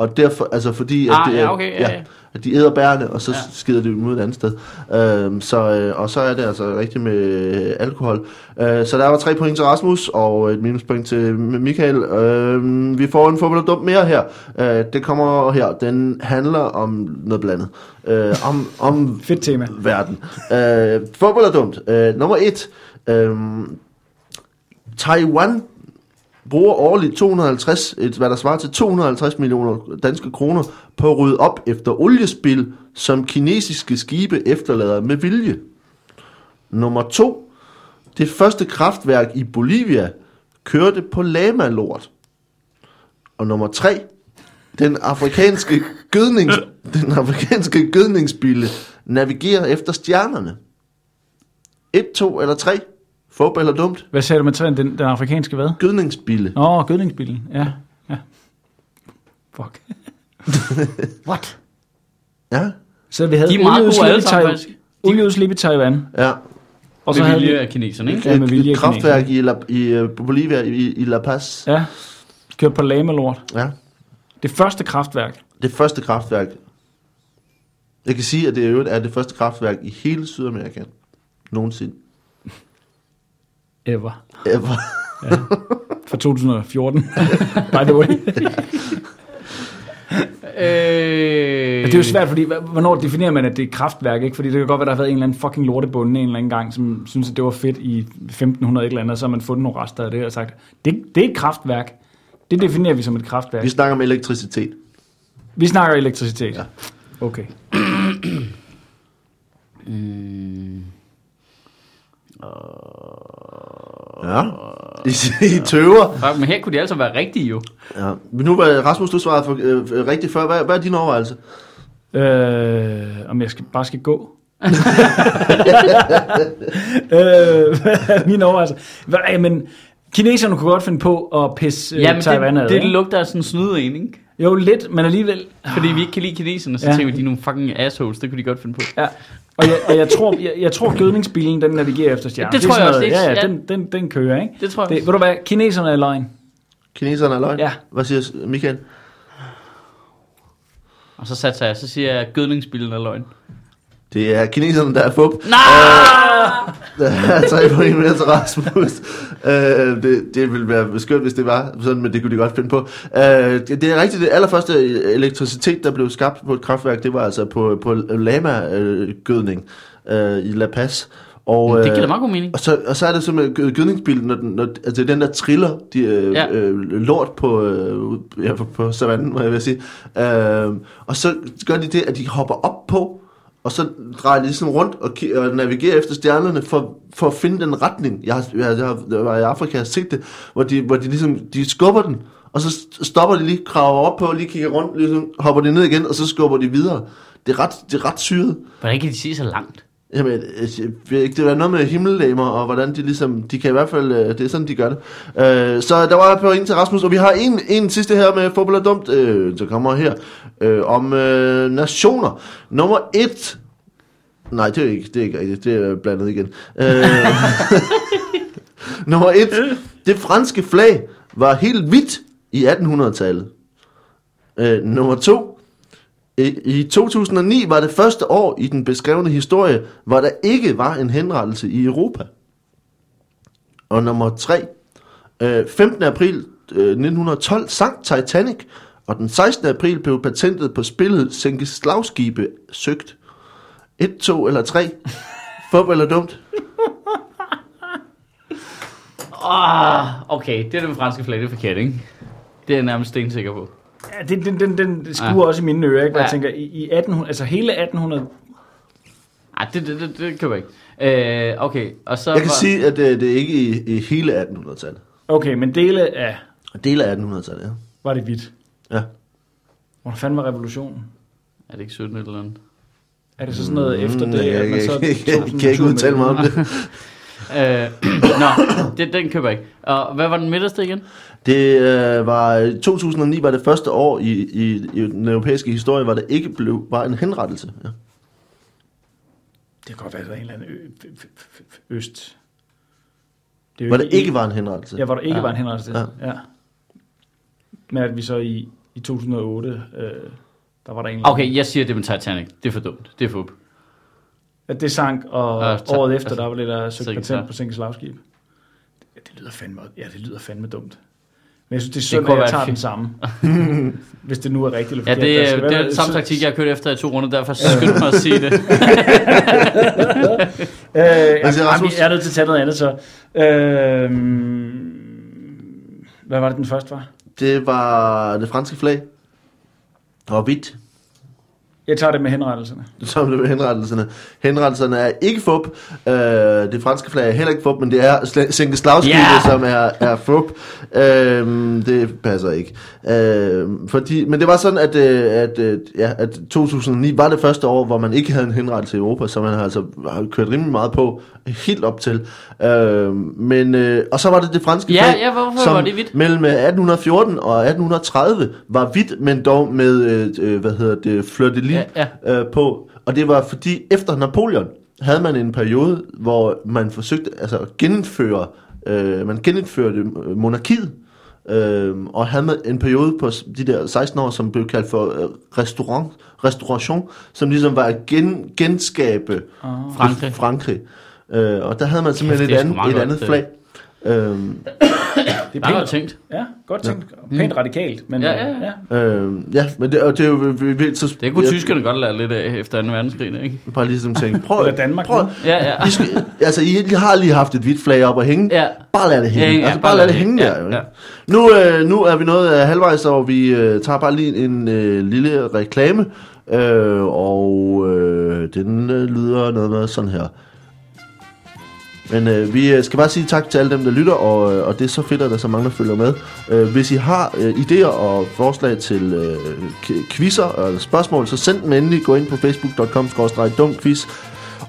Og derfor, altså fordi, at, Ah, det, ja, okay, ja, ja. at de æder bærene, og så Ja. ja. skider de dem ud et andet sted. Øhm, så, øh, og så er det altså rigtigt med øh, alkohol. Øh, så der var tre point til Rasmus, og et minuspoint til Michael. Øh, vi får en fodbold dumt mere her. Øh, det kommer her. Den handler om noget blandet. Øh, om, om (laughs) Fedt tema. verden. Øh, fodbold er dumt. Øh, nummer et. Øh, Taiwan bruger årligt 250, hvad der svarer til 250 millioner danske kroner på at rydde op efter oliespil, som kinesiske skibe efterlader med vilje. Nummer 2. Det første kraftværk i Bolivia kørte på lama-lort. Og nummer 3. Den afrikanske, (laughs) gødnings, den afrikanske gødningsbille navigerer efter stjernerne. 1, 2 eller 3. Fup eller dumt? Hvad sagde du med træen? Den, den afrikanske hvad? Gødningsbille. Åh, oh, gødningsbillen. Ja, ja. Fuck. (laughs) What? Ja. Så vi havde De er meget gode alle sammen, faktisk. Olieudslip i Taiwan. Ja. Og så med vilje af kineserne, ikke? Ja, med vilje af kraftværk i, La, i øh, Bolivia, i, i La Paz. Ja. Kørt på lama lort. Ja. Det første kraftværk. Det første kraftværk. Jeg kan sige, at det er det første kraftværk i hele Sydamerika. Nogensinde. Ever. Ever. Fra 2014. (laughs) By the way. Øh, det er jo svært, fordi hvornår definerer man, at det er et kraftværk, ikke? Fordi det kan godt være, der har været en eller anden fucking lortebunde en eller anden gang, som synes, at det var fedt i 1500 et eller andet, og så har man fundet nogle rester af det og sagt, det, det er et kraftværk. Det definerer vi som et kraftværk. Vi snakker om elektricitet. Vi snakker elektricitet. Ja. Okay. Ja. I, I tøver. Fuck, Men her kunne de altså være rigtige jo. Ja. Men nu var Rasmus, du svarede for, øh, rigtigt før. Hvad, hvad er din overvejelse? Øh, om jeg skal, bare skal gå. (laughs) øh, (laughs) min overvejelse? Hvad, jamen, kineserne kunne godt finde på at pisse øh, Jamen, Taiwan det, ad, det ikke? lugter af sådan snyde en, ikke? Jo, lidt, men alligevel. Fordi vi ikke kan lide kineserne, så Ja. tænker vi, de er nogle fucking assholes. Det kunne de godt finde på. Ja. Og jeg, og jeg tror, jeg, jeg tror gødningsbilen, den navigerer efter stjerner. Det tror er sådan jeg også, noget- det Ja, ja, ja. den, den, den kører, ikke? Det tror jeg Det, også. ved du hvad, kineserne er løgn. Kineserne er løgn? Ja. Hvad siger Michael? Og så satser jeg, så siger jeg, at gødningsbilen er løgn. Det er kineserne, der er fup. Nej! Der er tre point mere til Rasmus. Øh, det, det ville være skønt, hvis det var sådan, men det kunne de godt finde på. Øh, det, er rigtigt, det allerførste elektricitet, der blev skabt på et kraftværk, det var altså på, på lama-gødning øh, i La Paz. Og, Det giver da øh, meget god mening. og så, og så er det som med gø- gødningsbilen, når, den, når altså den der triller de, øh, Ja. øh, lort på, øh, ja, på, på savannen, må jeg vil sige. Øh, og så gør de det, at de hopper op på, og så drejer jeg ligesom rundt og, og navigerer efter stjernerne for, for at finde den retning. Jeg har, jeg, jeg, jeg var i Afrika og har set det, hvor de, hvor de ligesom de skubber den, og så stopper de lige, kraver op på, lige kigger rundt, ligesom, hopper de ned igen, og så skubber de videre. Det er ret, det er ret syret. Hvordan kan de sige så langt? Jamen, øh, jeg det er noget med himmellegemer, og hvordan de ligesom, de kan i hvert fald, øh, det er sådan, de gør det. Øh, så der var på en til Rasmus, og vi har en, en sidste her med fodbold er dumt, øh, der kommer her, øh, om øh, nationer. Nummer et, nej, det er ikke, det er ikke rigtigt, det er blandet igen. Øh, (laughs) nummer et, det franske flag var helt hvidt i 1800-tallet. Øh, nummer to, i 2009 var det første år i den beskrevne historie, hvor der ikke var en henrettelse i Europa. Og nummer 3. 15. Øh, april øh, 1912 sank Titanic, og den 16. april blev patentet på spillet Sænke slagskibe søgt. 1, 2 eller 3. Fup eller dumt? Ah, okay, det er den franske flag, det er forkert, ikke? Det er jeg nærmest stensikker på. Ja, det, den, den, den skuer Ja. også i mine ører, ikke? Hvor jeg Ja. tænker, i, i 1800, altså hele 1800, Nej, det, det, det, det køber jeg ikke. Øh, okay, og så... Jeg kan var- sige, at øh, det er ikke i, i hele 1800-tallet. okay, men dele af, Dele af 1800-tallet, ja. var det hvidt. ja. Hvor fanden var revolutionen? Er det ikke 17 eller andet? Er det så sådan noget efter Mm, det, jeg, at jeg, man så jeg, jeg, jeg, sådan kan ikke udtale mig om det. (laughs) Øh, (clears throat) nå, det, den køber jeg ikke. Og hvad var den midterste igen? Det øh, var 2009 var det første år i, i, i den europæiske historie, hvor der ikke blev var en henrettelse. Ja. Det kan godt være, at der er en eller anden ø- f- f- f- øst. Det Hvor der ikke var en henrettelse. Ja, hvor der ikke Ja. var en henrettelse. Ja. Ja. Men at vi så i i 2008, øh, der var der en Okay, jeg siger det med Titanic. Det er for dumt. Det er fup. At det sank, og Ja, ja, ta- året efter, altså, der var det der søgt sikkert, patent ja. på Sinkes slagskib. Ja, det lyder fandme, ja, det lyder fandme dumt. Men jeg synes, det er Det synd, kunne at jeg være tager fint. den samme. (laughs) Hvis det nu er rigtigt eller Ja, forkert. det, Der er- det er den samme taktik, jeg har kørt efter i to runder, derfor (laughs) skyndte mig at sige det. (laughs) Øh, jamen, Rasmus? jeg er nødt til at tage noget andet så. Øh, hvad var det, den første var? Det var det franske flag. Og hvidt. Jeg tager det med henrettelserne. Som det med henrettelserne. Henrettelserne er ikke fup. Øh, det franske flag er heller ikke fup, men det er sl- Sænke Slagskibet, Ja! som er, er fup. Øh, det passer ikke. Øh, fordi, men det var sådan, at, øh, at, øh, ja, at 2009 var det første år, hvor man ikke havde en henrettelse i Europa, så man har altså har kørt rimelig meget på helt op til. Øh, men, øh, og så var det det franske Ja, flag, ja, hvorfor som var det hvidt? mellem øh, 1814 og 1830 var hvidt, men dog med, øh, øh, hvad hedder det, de lis Ja, øh, på. Og det var fordi, efter Napoleon havde man en periode, hvor man forsøgte altså, at genindføre, øh, man genindførte øh, monarkiet, øh, og havde man en periode på de der 16 år, som blev kaldt for øh, restaurant, restauration, som ligesom var at gen, genskabe Frankrig. Frankrig. Øh, og der havde man simpelthen er et, andet, et andet det. flag. Øh, Det er Der er pænt, tænkt. ja, godt tænkt. Pænt radikalt. Men, Ja, ja, ja. øh, ja, men det, og det er jo... vi- vi- Så, Det kunne jeg- tyskerne godt lære lidt af efter 2. verdenskrig, ikke? Bare ligesom tænke, prøv, (laughs) Eller Danmark prøv. Ja, ja. I, skal, altså, I, I har lige haft et hvidt flag op at hænge. Ja. Bare lad det hænge. Ja, ja, altså, bare lad det hænge der. Ja, jo, ja. Nu, øh, nu er vi nået af halvvejs, og vi øh, tager bare lige en øh, lille reklame. Øh, og øh, den øh, lyder noget med sådan her. Men øh, vi øh, skal bare sige tak til alle dem, der lytter, og, øh, og det er så fedt, at der er så mange, der følger med. Øh, hvis I har øh, idéer og forslag til øh, quizzer og spørgsmål, så send dem endelig. Gå ind på facebook.com-dumquiz.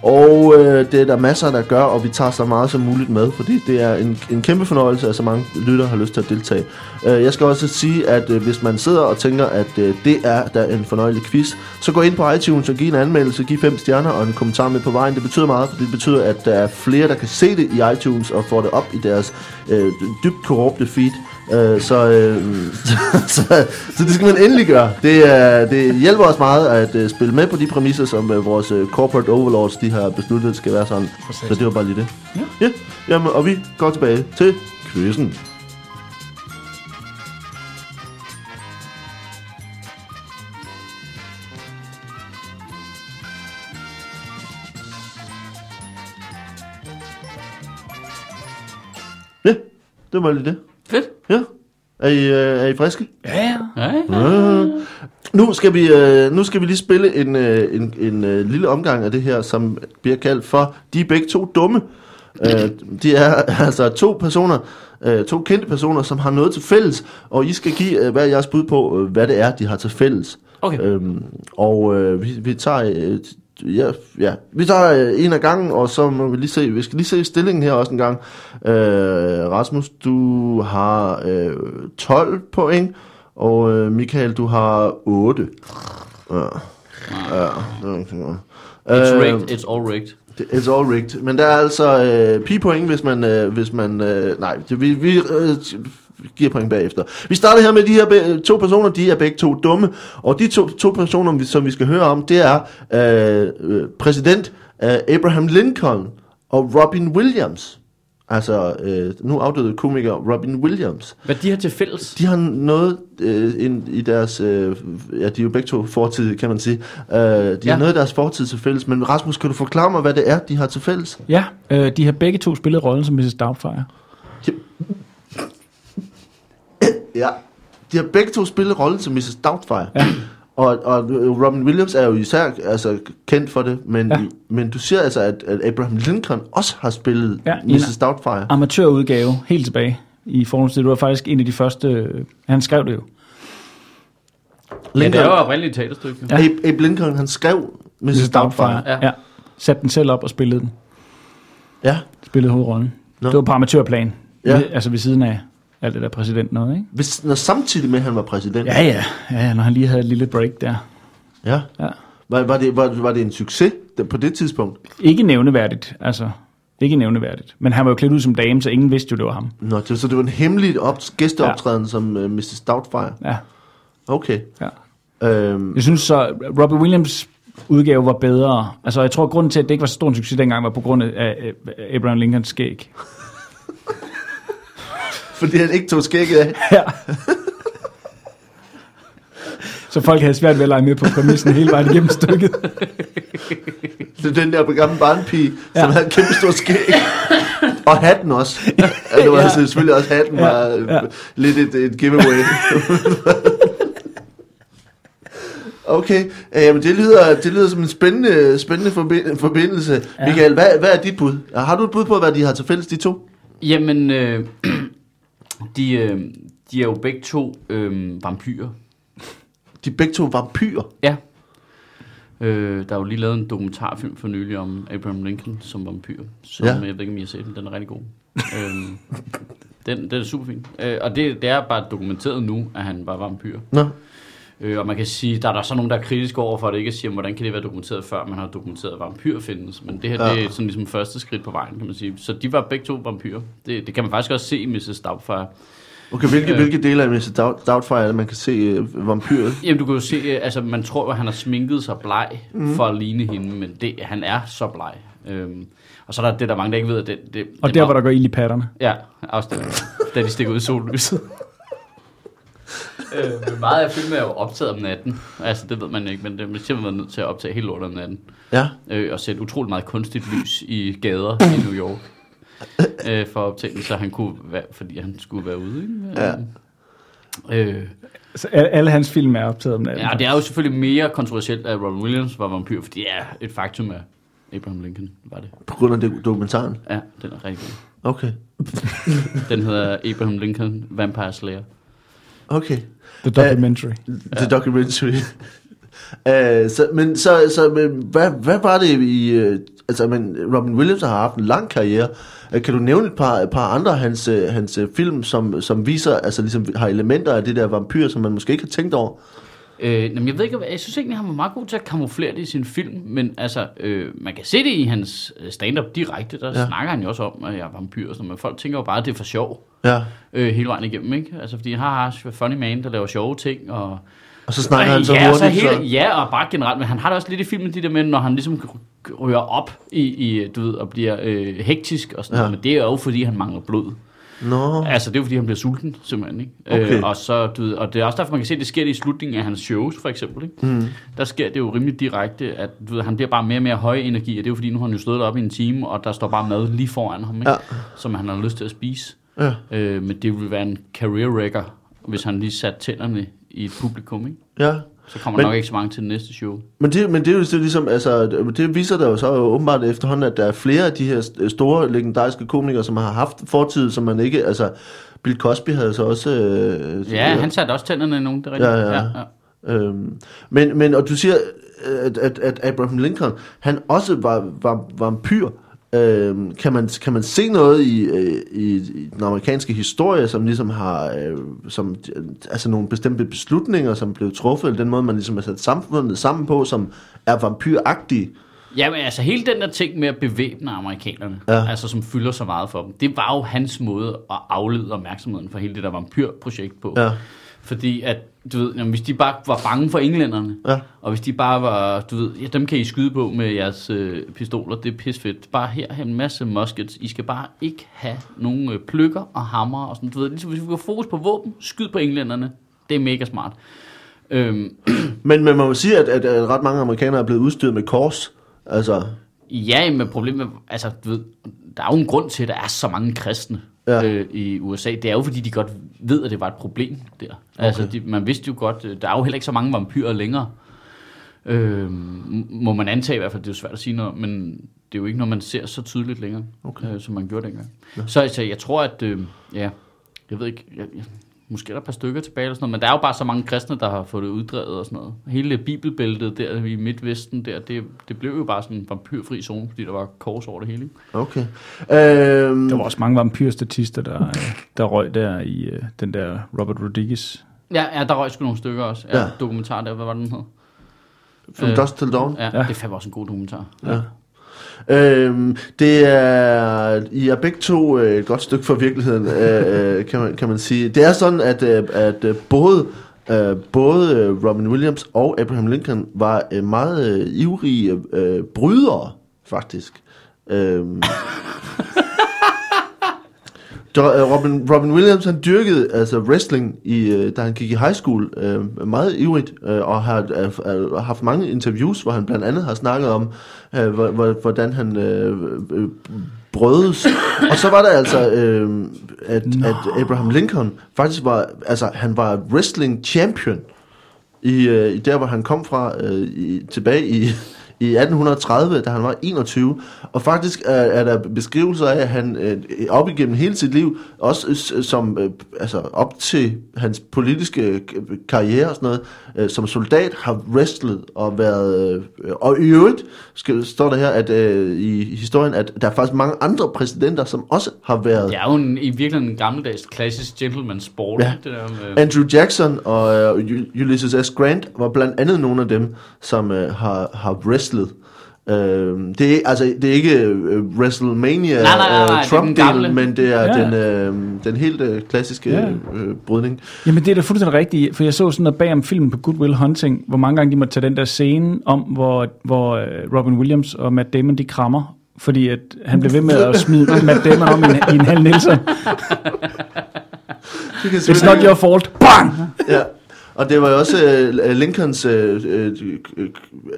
Og øh, det er der masser, der gør, og vi tager så meget som muligt med, fordi det er en, en kæmpe fornøjelse, at så mange lytter har lyst til at deltage. Øh, jeg skal også sige, at øh, hvis man sidder og tænker, at øh, det er der en fornøjelig quiz, så gå ind på iTunes og giv en anmeldelse, giv fem stjerner og en kommentar med på vejen. Det betyder meget, for det betyder, at der er flere, der kan se det i iTunes og få det op i deres øh, dybt korrupte feed. Øh, så, øh, (laughs) så, så det skal man endelig gøre. Det, er, det hjælper os meget at øh, spille med på de præmisser, som øh, vores øh, corporate overlords de har besluttet, skal være sådan. Præcis. Så det var bare lige det. Ja. ja jamen, og vi går tilbage til quizzen. Ja, det var lige det. Er I, øh, er I friske? Ja, ja. Ja, Øh. Nu skal vi øh, nu skal vi lige spille en, øh, en, en øh, lille omgang af det her, som bliver kaldt for De er begge to dumme. Øh, de er (laughs) altså to personer, øh, to kendte personer, som har noget til fælles, og I skal give øh, hver jeres bud på, øh, hvad det er, de har til fælles. Okay. Øhm, og øh, vi, vi tager øh, ja, ja, vi tager øh, en af gangen, og så må vi lige se, vi skal lige se stillingen her også en gang. Øh, Rasmus, du har øh, 12 point, og øh, Michael, du har 8. Ja, ja, det er ikke godt. It's Øh, rigged. It's all rigged. It's all rigged. Men der er altså øh, pi-point, hvis man... Øh, hvis man øh, nej, vi, vi øh, giver point bagefter. Vi starter her med de her be- to personer. De er begge to dumme. Og de to, to personer, som vi skal høre om, det er øh, øh, præsident øh, Abraham Lincoln og Robin Williams. Altså, øh, nu afdøde komiker Robin Williams. Hvad de har til fælles? De har noget øh, ind i deres... Øh, ja, de er jo begge to fortid, kan man sige. Øh, de. Ja. har noget i deres fortid til fælles. Men Rasmus, kan du forklare mig, hvad det er, de har til fælles? ja øh, de har begge to spillet rollen som Mrs. Doubtfire. Ja. De har begge to spillet rollen som Mrs. Doubtfire. Ja. Og, og Robin Williams er jo især altså, kendt for det, men, ja. Men du siger altså, at, at Abraham Lincoln også har spillet ja, Ja, i en- Mrs. Doubtfire. Amatørudgave, helt tilbage i forhold til det. Du var faktisk en af de første... øh, Han skrev det jo. Ja, det Lincoln, er jo oprindeligt et teaterstykke. Ja. Abe, Abe Lincoln, han skrev Mrs. Doubtfire. Ja. Ja. Satte den selv op og spillede den. Ja. Spillede hovedrollen. Nå. Det var på amatørplan. Ja. Ved, altså ved siden af alt det der præsident noget, ikke? Hvis, når samtidig med, at han var præsident. Ja, ja. Ja, når han lige havde et lille break der. ja. Ja. Var, var, det, var, var det en succes på det tidspunkt? Ikke nævneværdigt, altså. Ikke nævneværdigt. Men han var jo klædt ud som dame, så ingen vidste jo, det var ham. Nå, så det var en hemmelig op, gæsteoptræden ja. som uh, Mrs. Doubtfire? Ja. Okay. Ja. Øhm, Jeg synes så, Robert Williams udgave var bedre. Altså, jeg tror, at grunden til, at det ikke var så stor en succes dengang, var på grund af af Abraham Lincolns skæg. Fordi han ikke tog skægget af. (laughs) Ja. så folk havde svært ved at lege med på præmissen hele vejen igennem stykket. Det er den der gamle barnpige, ja. Ja. som havde en kæmpe stor skæg. Og hatten også. Ja, det var Ja. altså selvfølgelig også hatten, Ja, var ja. ja. lidt et, et giveaway. Okay, øh, men det lyder, det lyder som en spændende, spændende forbi- forbindelse. Ja. Michael, hvad, hvad er dit bud? Har du et bud på, hvad de har til fælles, de to? Jamen, øh, de, øh, de er jo begge to øh, vampyrer. De er begge to vampyrer. Ja. Øh, der er jo lige lavet en dokumentarfilm for nylig om Abraham Lincoln som vampyr, som Ja. ja. jeg ved ikke, om I har set den. Den er rigtig god. øhm, den, den er super fin. Øh, og det, det er bare dokumenteret nu, at han var vampyr. Nå, Øh, og man kan sige, der er der så nogen, der er kritiske over for det, ikke at sige, hvordan kan det være dokumenteret før, man har dokumenteret, at vampyr findes. Men det her, Ja. det er sådan ligesom første skridt på vejen, kan man sige. Så de var begge to vampyrer. Det, det kan man faktisk også se i Mrs. Doubtfire. okay, hvilke, Øh. hvilke dele af Mr. Dout- Doubtfire er det, man kan se uh, vampyret? Jamen, du kan jo se, øh, altså man tror, at han har sminket sig bleg mm. for at ligne hende, men det, han er så bleg. Øhm, og så er der det, der er mange, der ikke ved, at det, det, Og det der, er hvor der meget- går ild i patterne. Ja, også det, da de stikker ud i sollyset. Øh, men meget af filmen er jo optaget om natten. Altså, det ved man ikke, men det er simpelthen været nødt til at optage helt lortet om natten. Ja, Øh, og sætte utrolig meget kunstigt lys i gader i New York. øh, for at optage den, så han kunne være, fordi han skulle være ude. Ikke? Ja. Øh, Så alle, hans film er optaget om natten. Ja, det er jo selvfølgelig mere kontroversielt, at Robin Williams var vampyr, fordi ja, et faktum er, Abraham Lincoln var det. på grund af det, dokumentaren. Ja, den er rigtig god. Okay, Den hedder Abraham Lincoln Vampire Slayer. Okay. The Documentary. The documentary. (laughs) Uh, så, men så, så men, hvad, hvad var det i... Uh, altså, men Robin Williams har haft en lang karriere. Uh, kan du nævne et par, et par andre af hans, uh, hans uh, film, som, som viser, altså ligesom har elementer af det der vampyr, som man måske ikke har tænkt over? Øh, jamen, jeg ved ikke, jeg synes egentlig, han var meget god til at kamuflere det i sin film, men altså, øh, man kan se det i hans øh, stand-up direkte, der Ja. snakker han jo også om, at jeg er vampyr og sådan noget, men folk tænker jo bare, at det er for sjov Ja. øh, hele vejen igennem, ikke? Altså, fordi han har funny man, der laver sjove ting, og Og så snakker Ej, han så ja, hurtigt. så Så hele, ja, og bare generelt, men han har det også lidt i filmen, de der med, når han ligesom rører op i, i du ved, og bliver øh, hektisk og sådan Ja. noget, men det er jo fordi, han mangler blod. Nå, Altså, det er jo fordi, han bliver sulten, simpelthen, ikke? Okay. Øh, og, så, du ved, og det er også derfor, man kan se, at det sker i slutningen af hans shows, for eksempel, ikke? mm. Der sker det jo rimelig direkte, at du ved, han bliver bare mere og mere høj energi, og det er jo fordi, nu har han jo stået deroppe i en time, og der står bare mad lige foran ham, ikke? Ja. Som han har lyst til at spise. Ja, Øh, men det vil være en career wrecker, hvis han lige satte tænderne i et publikum, ikke? ja. Så kommer Men- nok ikke så mange til det næste show. Men det, men det er jo det er ligesom, altså, det viser der jo så åbenbart efterhånden, at der er flere af de her st- store legendariske komikere, som har haft fortid, som man ikke, altså, Bill Cosby havde så også... Øh, Ja, han satte også tænderne i nogen, det er rigtigt. Ja, ja. ja. Øhm, men, men, og du siger, at, at, at Abraham Lincoln, han også var, var vampyr. Øhm, kan, man, kan man se noget i, øh, i, i den amerikanske historie, som ligesom har, øh, som, altså nogle bestemte beslutninger, som blev truffet, eller den måde, man ligesom har sat samfundet sammen på, som er vampyragtige? Ja, men altså hele den der ting med at bevæbne amerikanerne, ja. altså som fylder så meget for dem, det var jo hans måde at aflede opmærksomheden for hele det der vampyrprojekt på. Ja, Fordi at, du ved, jamen, hvis de bare var bange for englænderne, ja, og hvis de bare var, du ved, ja, dem kan I skyde på med jeres øh, pistoler, det er pisfedt. Bare her, her en masse muskets. I skal bare ikke have nogen øh, pløkker og hammer og sådan, du ved, ligesom hvis vi går fokus på våben, skyd på englænderne. Det er mega smart. Øhm, (clears throat) Men, men man må sige, at, at, at ret mange amerikanere er blevet udstyret med kors. Altså, Ja, men problemet altså, du ved, der er jo en grund til, at der er så mange kristne Ja. øh, i USA. Det er jo, fordi de godt ved, at det var et problem der. Okay. Altså, de, man vidste jo godt, øh, der er jo heller ikke så mange vampyrer længere. Øh, må man antage i hvert fald, det er jo svært at sige noget men det er jo ikke noget, man ser så tydeligt længere, Okay. øh, som man gjorde dengang. Ja. Så altså, jeg tror, at, øh, ja, jeg ved ikke, jeg, jeg, måske er der et par stykker tilbage eller sådan noget, men der er jo bare så mange kristne, der har fået det uddrevet og sådan noget. Hele bibelbæltet der i Midtvesten der, det, det blev jo bare sådan en vampyrfri zone, fordi der var kors over det hele. Okay. Øhm, Der var også mange vampyrstatister, der, der røg der i øh, den der Robert Rodriguez. Ja, ja, der røg sgu nogle stykker også. Ja, Ja. Dokumentar der, hvad var den hed? From øh, Dusk Till Dawn. Ja, Ja. ja, det er fandme også en god dokumentar. Ja. Øhm, det er, I er begge to øh, et godt stykke fra virkeligheden, øh, øh kan, man, kan man sige. Det er sådan, at, øh, at øh, både øh, både øh, Robin Williams og Abraham Lincoln var meget ivrige brydere, faktisk. Øh, (laughs) Robin, Robin Williams han dyrkede altså wrestling i øh, da han gik i high school øh, meget ivrigt øh, og har øh, øh, haft mange interviews hvor han blandt andet har snakket om øh, hvor- hvor- hvordan han øh, øh, brødes. Og så var der altså øh, at, at Abraham Lincoln faktisk var altså han var wrestling champion i, øh, i der hvor han kom fra øh, i, tilbage i i 1830, da han var 21, og faktisk er, er der beskrivelser af, at han øh, op igennem hele sit liv, også s- som, øh, altså op til hans politiske k- karriere og sådan noget, øh, som soldat har wrestlet og været, øh, og i øvrigt skal, står der her, at øh, i historien, at der er faktisk mange andre præsidenter, som også har været Det er jo en, i virkeligheden en gammeldags klassisk gentleman sport. Ja. Det der med, Andrew Jackson og øh, Ulysses S. Grant var blandt andet nogle af dem, som øh, har, har wrestlet. Øh, det, er, altså, det er ikke øh, WrestleMania Nej, nej, nej, nej, øh, det den gamle. Trump-delen, men det er Ja. den, øh, den helt øh, klassiske Ja. øh, brydning. Jamen det er da fuldstændig rigtigt, for jeg så sådan noget bag om filmen på Good Will Hunting, hvor mange gange de måtte tage den der scene om, hvor, hvor øh, Robin Williams og Matt Damon de krammer, fordi at han blev ved med at smide (laughs) Matt Damon om i en, i en halv Nielsen. Det It's not your fault. Bang! Ja. Og det var jo også øh, Lincolns, øh, øh, øh,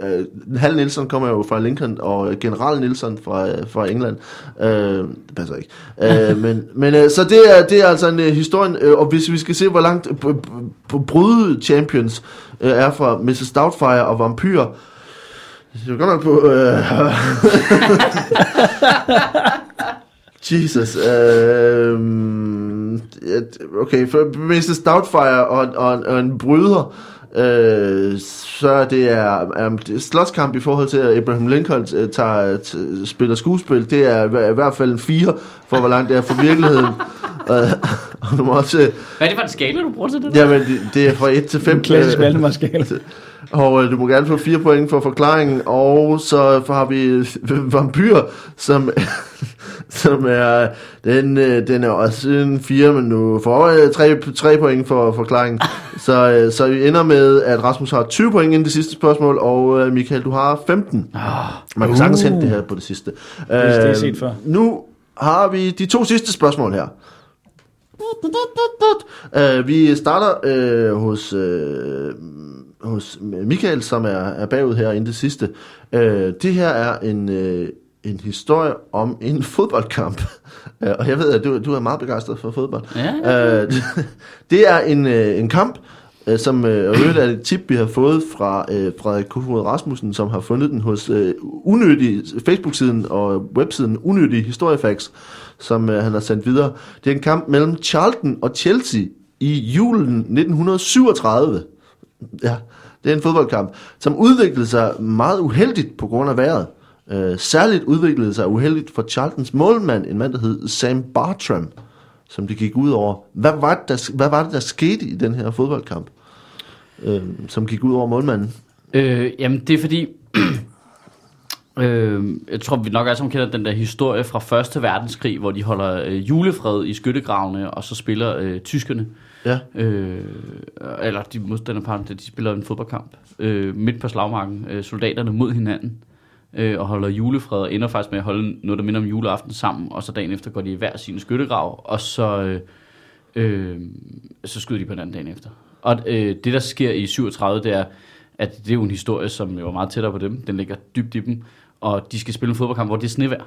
øh, Hal Nielsen kommer jo fra Lincoln, og general Nielsen fra, øh, fra England. Øh, det passer ikke. Øh, (laughs) men men øh, så det er, det er altså en øh, historien, øh, og hvis vi skal se, hvor langt øh, bryde champions øh, er fra Mrs. Doubtfire og Vampyr, det er godt nok på... Øh, (laughs) (laughs) Jesus. Øh, okay, for Mrs. Doubtfire og, og, og en bryder, øh, så det er um, det er slåskamp i forhold til, at Abraham Lincoln øh, tager, t- spiller skuespil. Det er i hver- i hvert fald en fire, for hvor langt det er fra virkeligheden. (laughs) øh, (laughs) og du må også... hvad er det for en skala, du bruger til det? Jamen, det, det er fra 1 til 5. En klassisk Valdemar-skala. (laughs) Og øh, du må gerne få fire point for forklaringen. Og så har vi øh, Vampyr, som, (laughs) som er... Den, øh, den er også en fire, men nu får øh, tre, tre point for forklaringen. (laughs) Så, øh, så vi ender med, at Rasmus har 20 point inden det sidste spørgsmål, og øh, Michael, du har 15. Man kan sagtens Uh. hente det her på det sidste. det er Øh, set før. Nu har vi de to sidste spørgsmål her. Uh, vi starter uh, hos, uh, hos Michael, som er, er bagud her inden det sidste. Uh, det her er en, uh, en historie om en (laughs) fodboldkamp. Og jeg ved, at du, du er meget begejstret for fodbold. Ja. Det er (laughs) en, uh, en kamp, uh, som øvrigt er et tip, vi har fået fra Frederik Kofod Rasmussen, som har fundet den hos uh, unødige Facebook-siden og websiden Unødige Historiefacts, som han har sendt videre. Det er en kamp mellem Charlton og Chelsea i julen 1937. Ja, det er en fodboldkamp, som udviklede sig meget uheldigt på grund af vejret. Uh, særligt udviklede sig uheldigt for Charltons målmand, en mand, der hed Sam Bartram, som det gik ud over. Hvad var det, der, hvad var det, der skete i den her fodboldkamp, uh, som gik ud over målmanden? Øh, jamen, det er fordi... (clears throat) øh, jeg tror, vi nok alle sammen kender den der historie fra Første Verdenskrig, hvor de holder øh, julefred i skyttegravene, og så spiller øh, tyskerne, Ja, øh, eller de modstanderparten, de spiller en fodboldkamp øh, midt på slagmarken, øh, soldaterne mod hinanden, øh, og holder julefred, og ender faktisk med at holde noget, der minder om juleaften sammen, og så dagen efter går de i hver sin skyttegrav, og så, øh, øh, så skyder de på hinanden dagen efter. Og øh, det, der sker i 37, det er, at det er jo en historie, som jo er meget tættere på dem. Den ligger dybt i dem. Og de skal spille en fodboldkamp, hvor det er snevejr.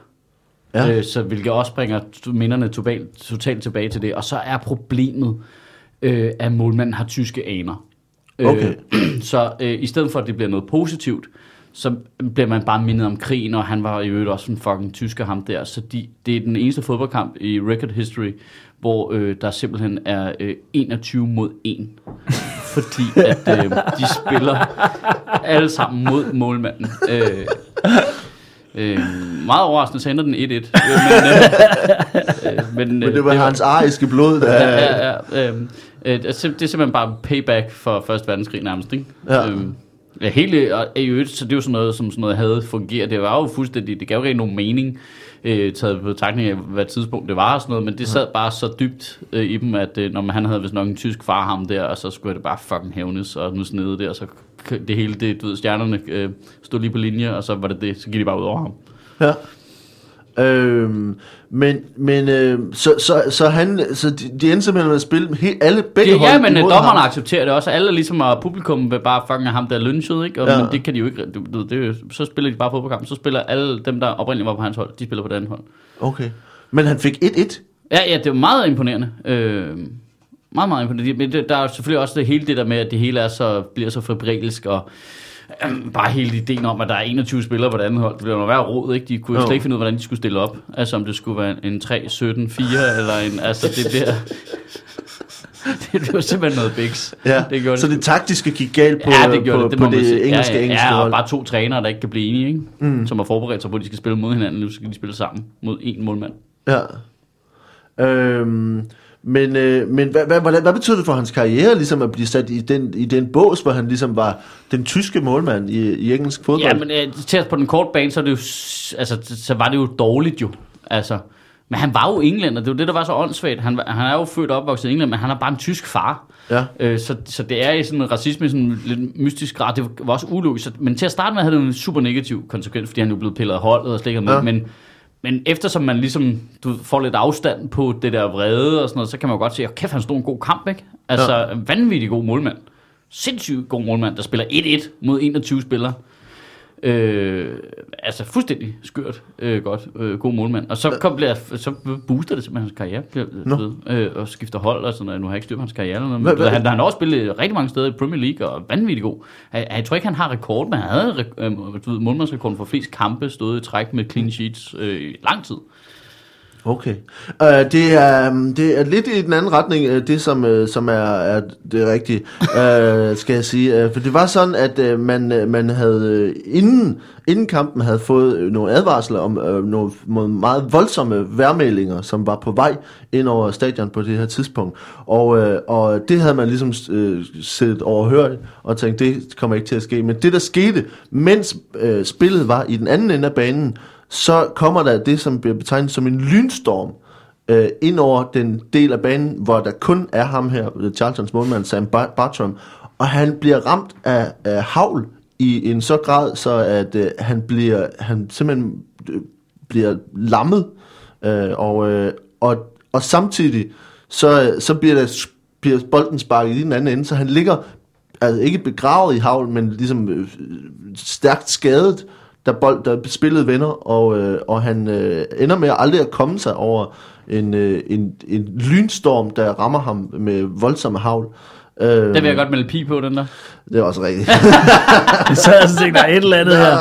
Ja. Øh, så hvilket også bringer minderne totalt, totalt tilbage til det. Og så er problemet, øh, at målmanden har tyske aner. Okay. Øh, (clears throat) så øh, i stedet for, at det bliver noget positivt, så bliver man bare mindet om krigen, og han var i øvrigt også en fucking tysker ham der. Så de, det er den eneste fodboldkamp i record history, hvor øh, der simpelthen er øh, 21 mod 1. (laughs) Fordi at øh, de spiller alle sammen mod målmanden. Øh, øh, meget overraskende, så ender den 1-1. Øh, men, øh, øh, men, men det var hans ariske blod, der... ja, ja, ja, øhm, øh, det er simpelthen bare payback for Første Verdenskrig nærmest, ikke? Ja. Øhm, ja, hele, og i øvrigt, så det er jo sådan noget, som sådan noget havde fungeret. Det var jo fuldstændig, det gav jo ikke nogen mening. øh, taget på betragtning af, hvad tidspunkt det var og sådan noget, men det sad bare så dybt øh, i dem, at øh, når man, han havde vist nok en tysk far ham der, og så skulle det bare fucking hævnes, og nu snede det, og så det hele, det, du ved, stjernerne øh, stod lige på linje, og så var det det, så gik de bare ud over ham. Ja. Øhm, men men øh, så, så, så, han, så de, de endte simpelthen med at spille he, alle begge Det, hold ja, men øh, dommerne ham. accepterer det også. Alle ligesom, og publikum vil bare have ham der lynchet, ikke? Og, Ja. Men det kan de jo ikke. Du, du, det, så spiller de bare fodboldkamp. Så spiller alle dem, der oprindeligt var på hans hold, de spiller på det andet hold. Okay. Men han fik 1-1. Ja, ja, det er meget imponerende. Øh, meget, meget imponerende. Men det, der er selvfølgelig også det hele det der med, at det hele er så, bliver så febrilsk, og øh, bare hele ideen om, at der er 21 spillere på det andet hold. Det bliver jo være råd, ikke? De kunne jo slet ikke finde ud af, hvordan de skulle stille op. Altså om det skulle være en 3, 17, 4, eller en... Altså det bliver... (laughs) det bliver simpelthen noget biks. Ja. Det gjorde så det taktiske gik galt på, ja, det gjorde på, det, det, på det sige. engelske ja, ja, engelske ja, og hold. bare to trænere, der ikke kan blive enige, ikke? Mm. som har forberedt sig på, at de skal spille mod hinanden. Nu skal de spille sammen mod en målmand. Ja. Øhm, men øh, men hvad, hvad, hvad, hvad betød det for hans karriere, ligesom at blive sat i den, i den bås, hvor han ligesom var den tyske målmand i, i engelsk fodbold? Ja, men øh, til at på den korte bane, så, er det jo, altså, så var det jo dårligt jo. Altså, men han var jo englænder, det var det, der var så åndssvagt. Han, han er jo født og opvokset i England, men han er bare en tysk far. Ja. Øh, så, så det er i sådan en racisme i sådan en lidt mystisk grad. Det var også ulogisk. Men til at starte med havde det en super negativ konsekvens, fordi han jo blev pillet af holdet og slet ikke Ja. ja. men, men eftersom man ligesom du får lidt afstand på det der vrede og sådan noget, så kan man jo godt se, at kæft, han stod en god kamp, ikke? Altså, ja. vanvittig god målmand. Sindssygt god målmand, der spiller 1-1 mod 21 spillere. Øh, altså fuldstændig skørt øh, godt, øh, god målmand. Og så, kom, bliver, så booster det simpelthen hans karriere, bliver, Nå. no. ved, øh, og skifter hold og sådan noget. Nu har jeg ikke styr på hans karriere eller noget, men hvad- han, han har også spillet rigtig mange steder i Premier League og vanvittig god. Jeg, jeg tror ikke, han har rekord, men han havde øh, målmandsrekorden for flest kampe stået i træk med clean sheets øh, i lang tid. Okay. Uh, det, er, um, det er lidt i den anden retning, uh, det som, uh, som er, er det rigtige, uh, (laughs) skal jeg sige. Uh, for det var sådan, at uh, man, uh, man havde uh, inden, inden kampen havde fået nogle advarsler om uh, nogle, nogle meget voldsomme værmeldinger, som var på vej ind over stadion på det her tidspunkt. Og, uh, og det havde man ligesom uh, set overhørt og tænkt, det kommer ikke til at ske. Men det der skete, mens uh, spillet var i den anden ende af banen, så kommer der det, som bliver betegnet som en lynstorm øh, ind over den del af banen, hvor der kun er ham her, øh, Charltons målmand Sam Bartram, og han bliver ramt af, af havl i en så grad, så at øh, han bliver han simpelthen øh, bliver lammet, øh, og, øh, og, og samtidig så, øh, så bliver, der, bliver bolden sparket i den anden ende, så han ligger altså ikke begravet i havl, men ligesom øh, stærkt skadet, da, bold, da spillet vender, og, øh, og han øh, ender med aldrig at komme sig over en, øh, en, en lynstorm, der rammer ham med voldsomme havl. Øh, Den vil jeg godt melde pige på, den der. Det er også rigtigt. (laughs) Jeg sad og tænkte, der er et eller andet her.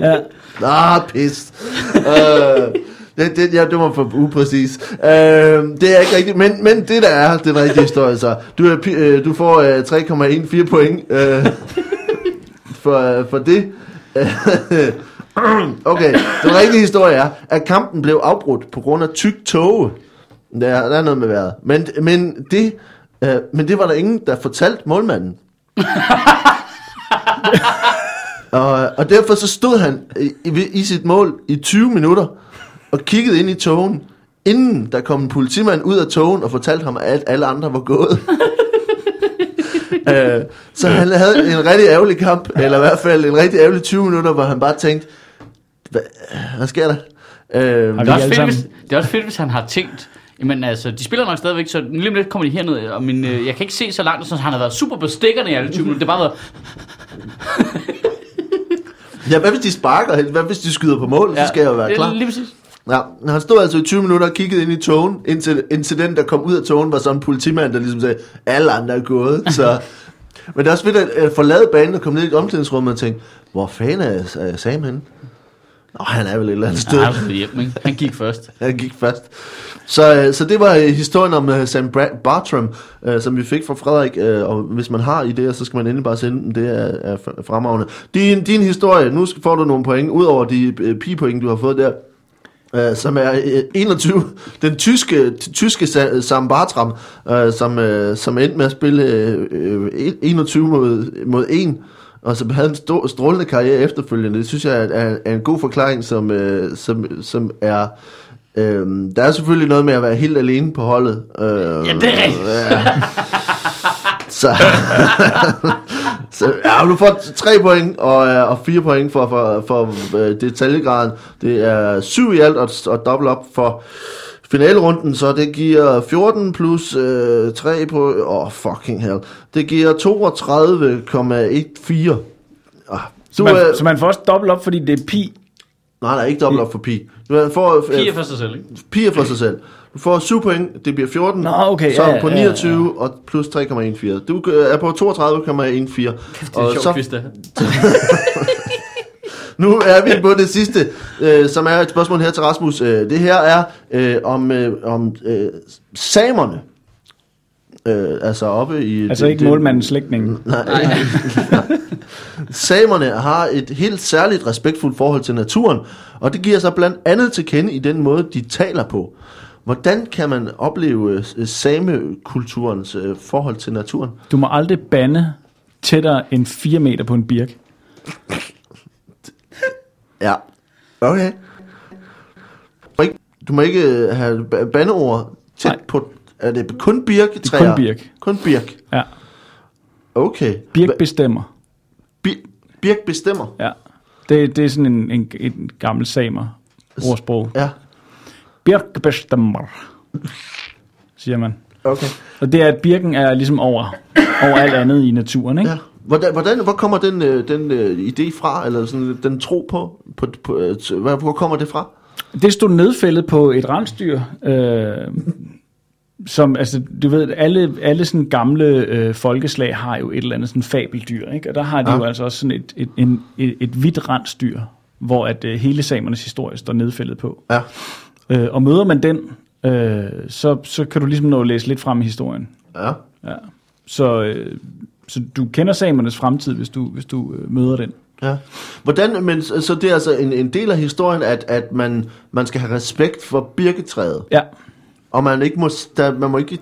Ja. ah, pis. øh, det, det, ja, det var for upræcis. Øh, det er ikke rigtigt, men, men det der er den rigtige historie, så du, er, pi- øh, du får øh, 3,14 point øh, (laughs) for, øh, for det. (laughs) okay, den rigtige historie er, at kampen blev afbrudt på grund af tyk tåge. Der, der er noget med vejret. Men, men, det, øh, men det var der ingen, der fortalte målmanden. (laughs) og, og derfor så stod han i, i, i sit mål i 20 minutter og kiggede ind i togen, inden der kom en politimand ud af togen og fortalte ham, at alle andre var gået. (laughs) (laughs) øh, så han havde en rigtig ærgerlig kamp, eller i hvert fald en rigtig ærgerlig 20 minutter, hvor han bare tænkte, hvad, hvad sker der? Øh, Det er, også fedt, hvis, det er også fedt, hvis han har tænkt, Jamen altså, de spiller nok stadigvæk, så lige om lidt kommer de herned, og min, øh, jeg kan ikke se så langt, så han har været super på stikkerne i alle 20 minutter. Det har bare været, ja, hvad hvis de sparker? Hvad hvis de skyder på mål? Så skal jeg jo være klar. Lige præcis. Ja, han stod altså i 20 minutter og kiggede ind i togen, indtil, indtil den, der kom ud af togen, var sådan en politimand, der ligesom sagde, alle andre er gået. Så. (laughs) Men det er også fedt at, forlade banen og komme ned i et omklædningsrum og tænke, hvor fanden er, er Sam henne? Nå, han er vel et eller andet sted. Ja, han, hjem, ikke? han gik først. (laughs) Han gik fast. Så, øh, så det var øh, historien om uh, Sam Bartram, som vi fik fra Frederik. Og hvis man har idéer, så skal man endelig bare sende dem. Det er, er fremragende. Din, din historie, nu skal- får du nogle point, ud over de pigepoint, du har fået der. Uh, som er uh, 21. Den tyske, tyske Sa- Sam Bartram, uh, som, uh, som endte med at spille uh, 21 mod, mod 1. og som havde en stor, strålende karriere efterfølgende. Det synes jeg er, er, er en god forklaring, som, øh, som, som er... Øh, der er selvfølgelig noget med at være helt alene på holdet. Øh, Ja, det er rigtigt. Ja. (laughs) Så, (laughs) så ja, du får tre point og, øh, og fire point for, for, for øh, detaljegraden. Det er syv i alt og, og dobbelt op for finalerunden, så det giver 14 plus øh, 3 på... Åh, oh, fucking hell. Det giver 32,14. Ah, Så man, øh, så man får også dobbelt op, fordi det er pi. nej, nej, ikke dobbelt op for pi. Du får, øh, Pige for sig selv, ikke? pi er for sig selv. Du får 7 point, det bliver 14. Nå, okay, Så ja, på ja, ja. 29 og plus 3,14. Du øh, er på 32,14. Det er en Og sjov så, quiz, det her. (laughs) nu er vi på det sidste, øh, som er et spørgsmål her til Rasmus. Øh, det her er øh, om, øh, om øh, samerne. Øh, altså oppe i... Altså det- ikke det- målmandens slægtning. (laughs) Nej. (laughs) Samerne har et helt særligt respektfuldt forhold til naturen, og det giver sig blandt andet til kende i den måde, de taler på. Hvordan kan man opleve øh, samekulturens øh, forhold til naturen? Du må aldrig bande tættere end 4 meter på en birk. Ja. Okay. Du må ikke, øh, have ba- bandeord tæt Nej. på... Er det kun birk? Det er kun birk. Kun birk. Ja. Okay. Birk bestemmer. bi- birk bestemmer. Ja. Det, det er sådan en, en, en gammel samer ordsprog. Ja. Birk bestemmer, siger man. Okay. Og det er, at birken er ligesom over, over alt andet i naturen, ikke? Ja. Hvordan, hvordan, hvor kommer den, øh, den øh, idé fra, eller sådan, den tro på, på, på øh, hvor kommer det fra? Det stod nedfældet på et rensdyr, øh, som, altså, du ved, alle, alle sådan gamle øh, folkeslag har jo et eller andet sådan fabeldyr, ikke? Og der har de Ja. jo altså også sådan et, et, en, et, et hvidt rensdyr, hvor at øh, hele samernes historie står nedfældet på. Ja. Øh, og møder man den, øh, så, så kan du ligesom nå at læse lidt frem i historien. Ja. Ja. Så, øh, så du kender samernes fremtid, hvis du, hvis du øh, møder den. Ja. Hvordan, men så så det er altså en, en del af historien, at, at man, man skal have respekt for birketræet, Ja. Og man ikke må, der, man må ikke,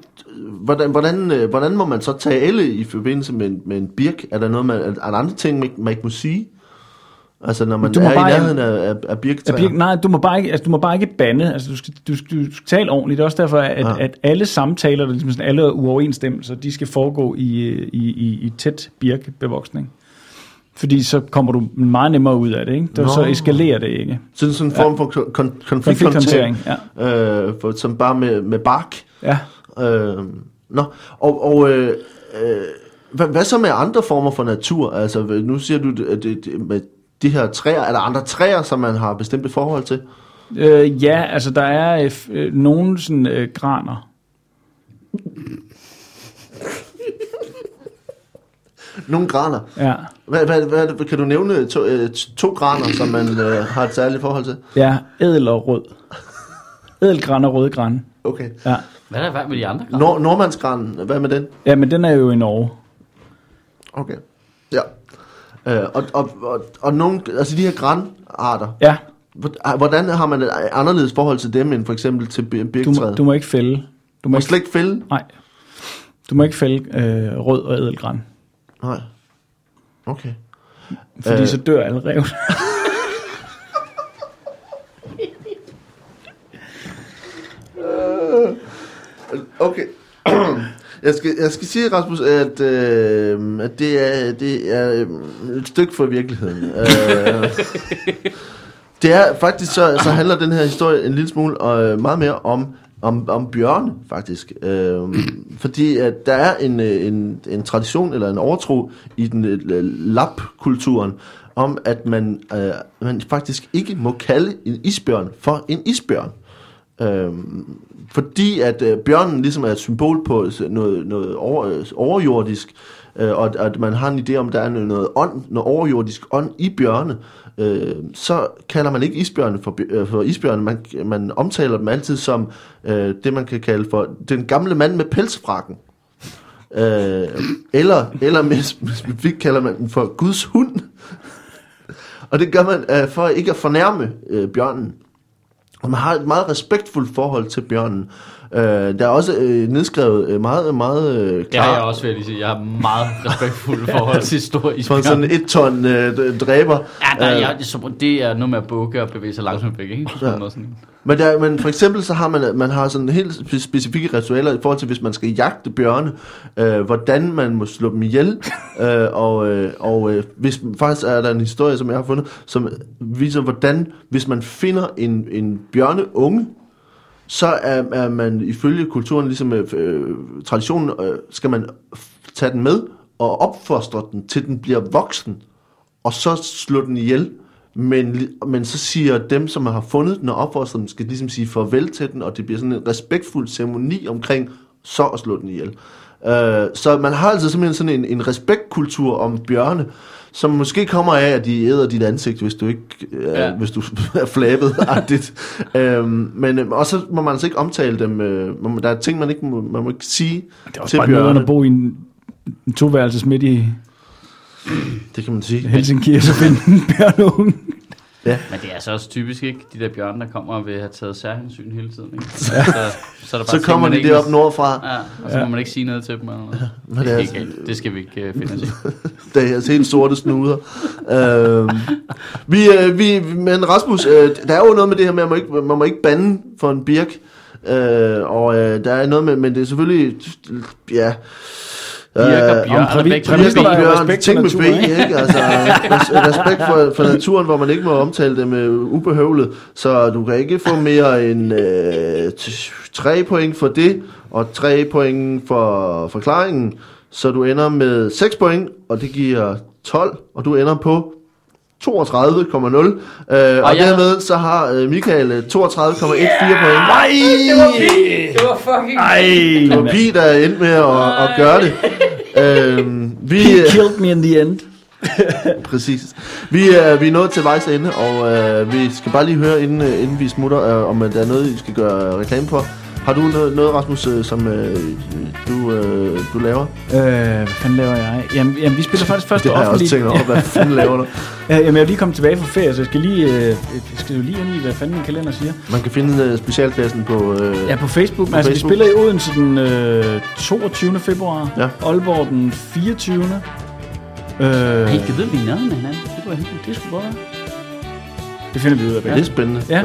hvordan, hvordan, øh, hvordan må man så tale i forbindelse med, en- med en birk? Er der noget, man, er der andre ting, man ikke, man ikke må sige? Altså når man Du må er i bare- nærheden af, af, af birketræer? birk, nej, du må, bare ikke, altså, du må bare ikke bande. Altså, du, skal, du, skal, du skal tale ordentligt. Det er også derfor, at, Ja. at alle samtaler, der ligesom sådan, alle uoverensstemmelser, de skal foregå i, i, i, i tæt birkebevoksning. Fordi så kommer du meget nemmere ud af det. Ikke? Der, Nå. så eskalerer det ikke. Sådan, sådan en form for kon- kon- Konflikthåndtering. Ja. øh, for, som bare med, med bark. ja. Øh, nå, og, og øh, øh, hvad, hvad så med andre former for natur? Altså, nu siger du, at det, det, med de her træer, er der andre træer, som man har bestemte forhold til? Øh, ja, altså der er øh, øh, nogle sådan, øh, graner. Nogle graner. Ja. Hvad, hvad, hvad, kan du nævne to, øh, to graner, som man øh, har et særligt forhold til? ja, ædel og rød. Ædelgran og rødgran. Okay. Ja. Hvad er der med de andre? Nord, Nordmandsgranen, hvad med den? ja, men den er jo i Norge. Okay. Ja. Øh, og, og, og, og nogle, altså de her granarter, Ja, hvor- hvordan har man et anderledes forhold til dem, end for eksempel til bir- du, du må ikke fælde. Du må må ikke, slet ikke fælde? nej, du må ikke fælde øh, rød og ædelgran. Nej. Okay. Fordi Øh. øh. så dør alle rev. Okay. (clears throat) Jeg skal, jeg skal sige, Rasmus, at, øh, at det er, det er øh, et stykke fra virkeligheden. øh, (laughs) det er faktisk, så, så handler den her historie en lille smule øh, meget mere om, om, om bjørne, faktisk. Øh, (clears throat) fordi at der er en, øh, en, en tradition eller en overtro i den øh, lab-kulturen, om at man, øh, man faktisk ikke må kalde en isbjørn for en isbjørn. Øhm, fordi at øh, bjørnen ligesom er et symbol på noget, noget over, øh, overjordisk, øh, Øh, og at, man har en idé om, at der er noget, ånd, noget overjordisk ånd i bjørne, øh, så kalder man ikke isbjørne for, øh, for isbjørne, man, man omtaler dem altid som øh, det, man kan kalde for den gamle mand med pelsfrakken. Øh, eller, eller mere specifikt kalder man den for Guds hund. Og det gør man øh, for ikke at fornærme øh, bjørnen. Og man har et meget respektfuldt forhold til bjørnen. Øh, der er også øh, nedskrevet øh, meget, meget øh, klart. har jeg også, vil sige. Jeg har meget respektfuld forhold til store For isbjørn. sådan et ton øh, dræber. Ja, der, Øh, jeg, det er noget med at bukke og bevæge sig langsomt væk, ikke? Ja. Ja. Sådan. Men, der, men for eksempel så har man, man har sådan helt spe- specifikke ritualer i forhold til, hvis man skal jagte bjørne, øh, hvordan man må slå dem ihjel. (laughs) øh, og øh, og øh, hvis, faktisk er der en historie, som jeg har fundet, som viser, hvordan hvis man finder en, en bjørneunge, så er, er man ifølge kulturen, ligesom øh, traditionen, øh, skal man tage den med og opfostre den, til den bliver voksen, og så slå den ihjel. Men, men så siger dem, som har fundet den og opfostret den, skal ligesom sige farvel til den, og det bliver sådan en respektfuld ceremoni omkring så at slå den ihjel. Øh, så man har altså simpelthen sådan en, en respektkultur om bjørne, som måske kommer af, at de æder dit ansigt, hvis du ikke uh, ja. Hvis du (laughs) er flabet agtigt. um, men uh, og så må man altså ikke omtale dem. Uh, man, der er ting, man ikke må, man må ikke sige Det er også til bare noget at bo i en, en toværelses midt i Det kan man sige. Helsinki, og så finde (laughs) en bjørneunge. Men det er så også typisk, ikke? De der bjørne, der kommer og vil have taget særhensyn hele tiden, ikke? Så, så, er der (laughs) bare Så kommer de ikke derop nordfra. Ja, og så må man ikke sige noget til dem. Eller noget. (laughs) Men Det det er helt galt. Det skal vi ikke uh, finde os i. (laughs) Der er altså helt sorte snuder. øhm, vi, øh, vi, men Rasmus, øh, der er jo noget med det her med, at man, ikke, man må ikke bande for en birk. Øh, og øh, der er noget med, men det er selvfølgelig, ja... Birker, øh, bjørn, præmi- begge to præmisser, ben. der er jo Bjørn, respekt ting med ben, ikke? Altså, res- respekt for, for naturen, hvor man ikke må omtale det med ubehøvlet. Så du kan ikke få mere end øh, t- tre point for det, og tre point for forklaringen. Så du ender med 6 point, og det giver 12, og du ender på 32,0. Øh, og jeg- dermed så har øh, Michael øh, 32,14 point. Nej! Det var fucking... Ej! Det var Pete, der endte med at, at gøre det. Øhm, vi, He øh, killed me in the end. (laughs) Præcis. Vi er, vi er nået til vejs ende, og øh, vi skal bare lige høre, inden, øh, inden vi smutter, øh, om at der er noget, I skal gøre reklame for. Har du noget, noget Rasmus, øh, som øh, du, øh, du laver? Øh, hvad fanden laver jeg? Jamen, jamen vi spiller faktisk første det har jeg også tænkt over. Hvad fanden laver du? Ja, (laughs) jamen, jeg er lige kommet tilbage fra ferie, så jeg skal lige, øh, jeg skal jo lige ind i, hvad fanden min kalender siger. Man kan finde øh, specialklassen på... Øh, Ja, på Facebook. På altså, Facebook. vi spiller i Odense den øh, 22. februar. Ja. Aalborg den 24. Øh, Hey, kan vide, vi er nærmere med hinanden? Det kunne jeg hente. det skulle godt være. Det finder vi ud af ja. bagefter. Det er spændende. Ja,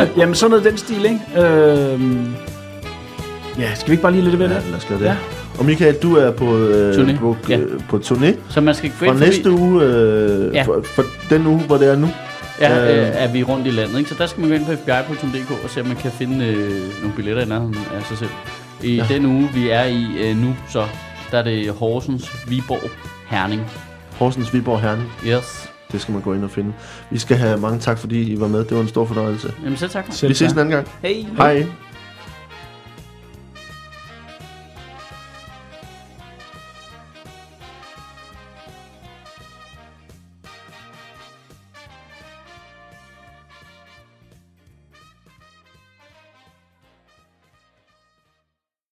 (laughs) øh, jamen sådan noget den stil, ikke? Øh, ja, skal vi ikke bare lige lidt ved Ja, det? lad os gøre det. Ja. Og Michael, du er på, øh, Turné. på, Ja. øh, på turné Så man skal gå fra ind forbi... næste uge, øh, Ja. for, for den uge, hvor det er nu. Ja, Øh. øh, er vi rundt i landet, ikke? Så der skal man gå ind på fbi.dk og se, om man kan finde øh, nogle billetter i nærheden af sig selv. I ja. den uge, vi er i øh, nu, så der er det Horsens, Viborg, Herning. Horsens, Viborg, Herning. Yes. Det skal man gå ind og finde. Vi skal have mange tak, fordi I var med. Det var en stor fornøjelse. Jamen, så tak. Selv Vi ses tak. en anden gang. Hej. Hej.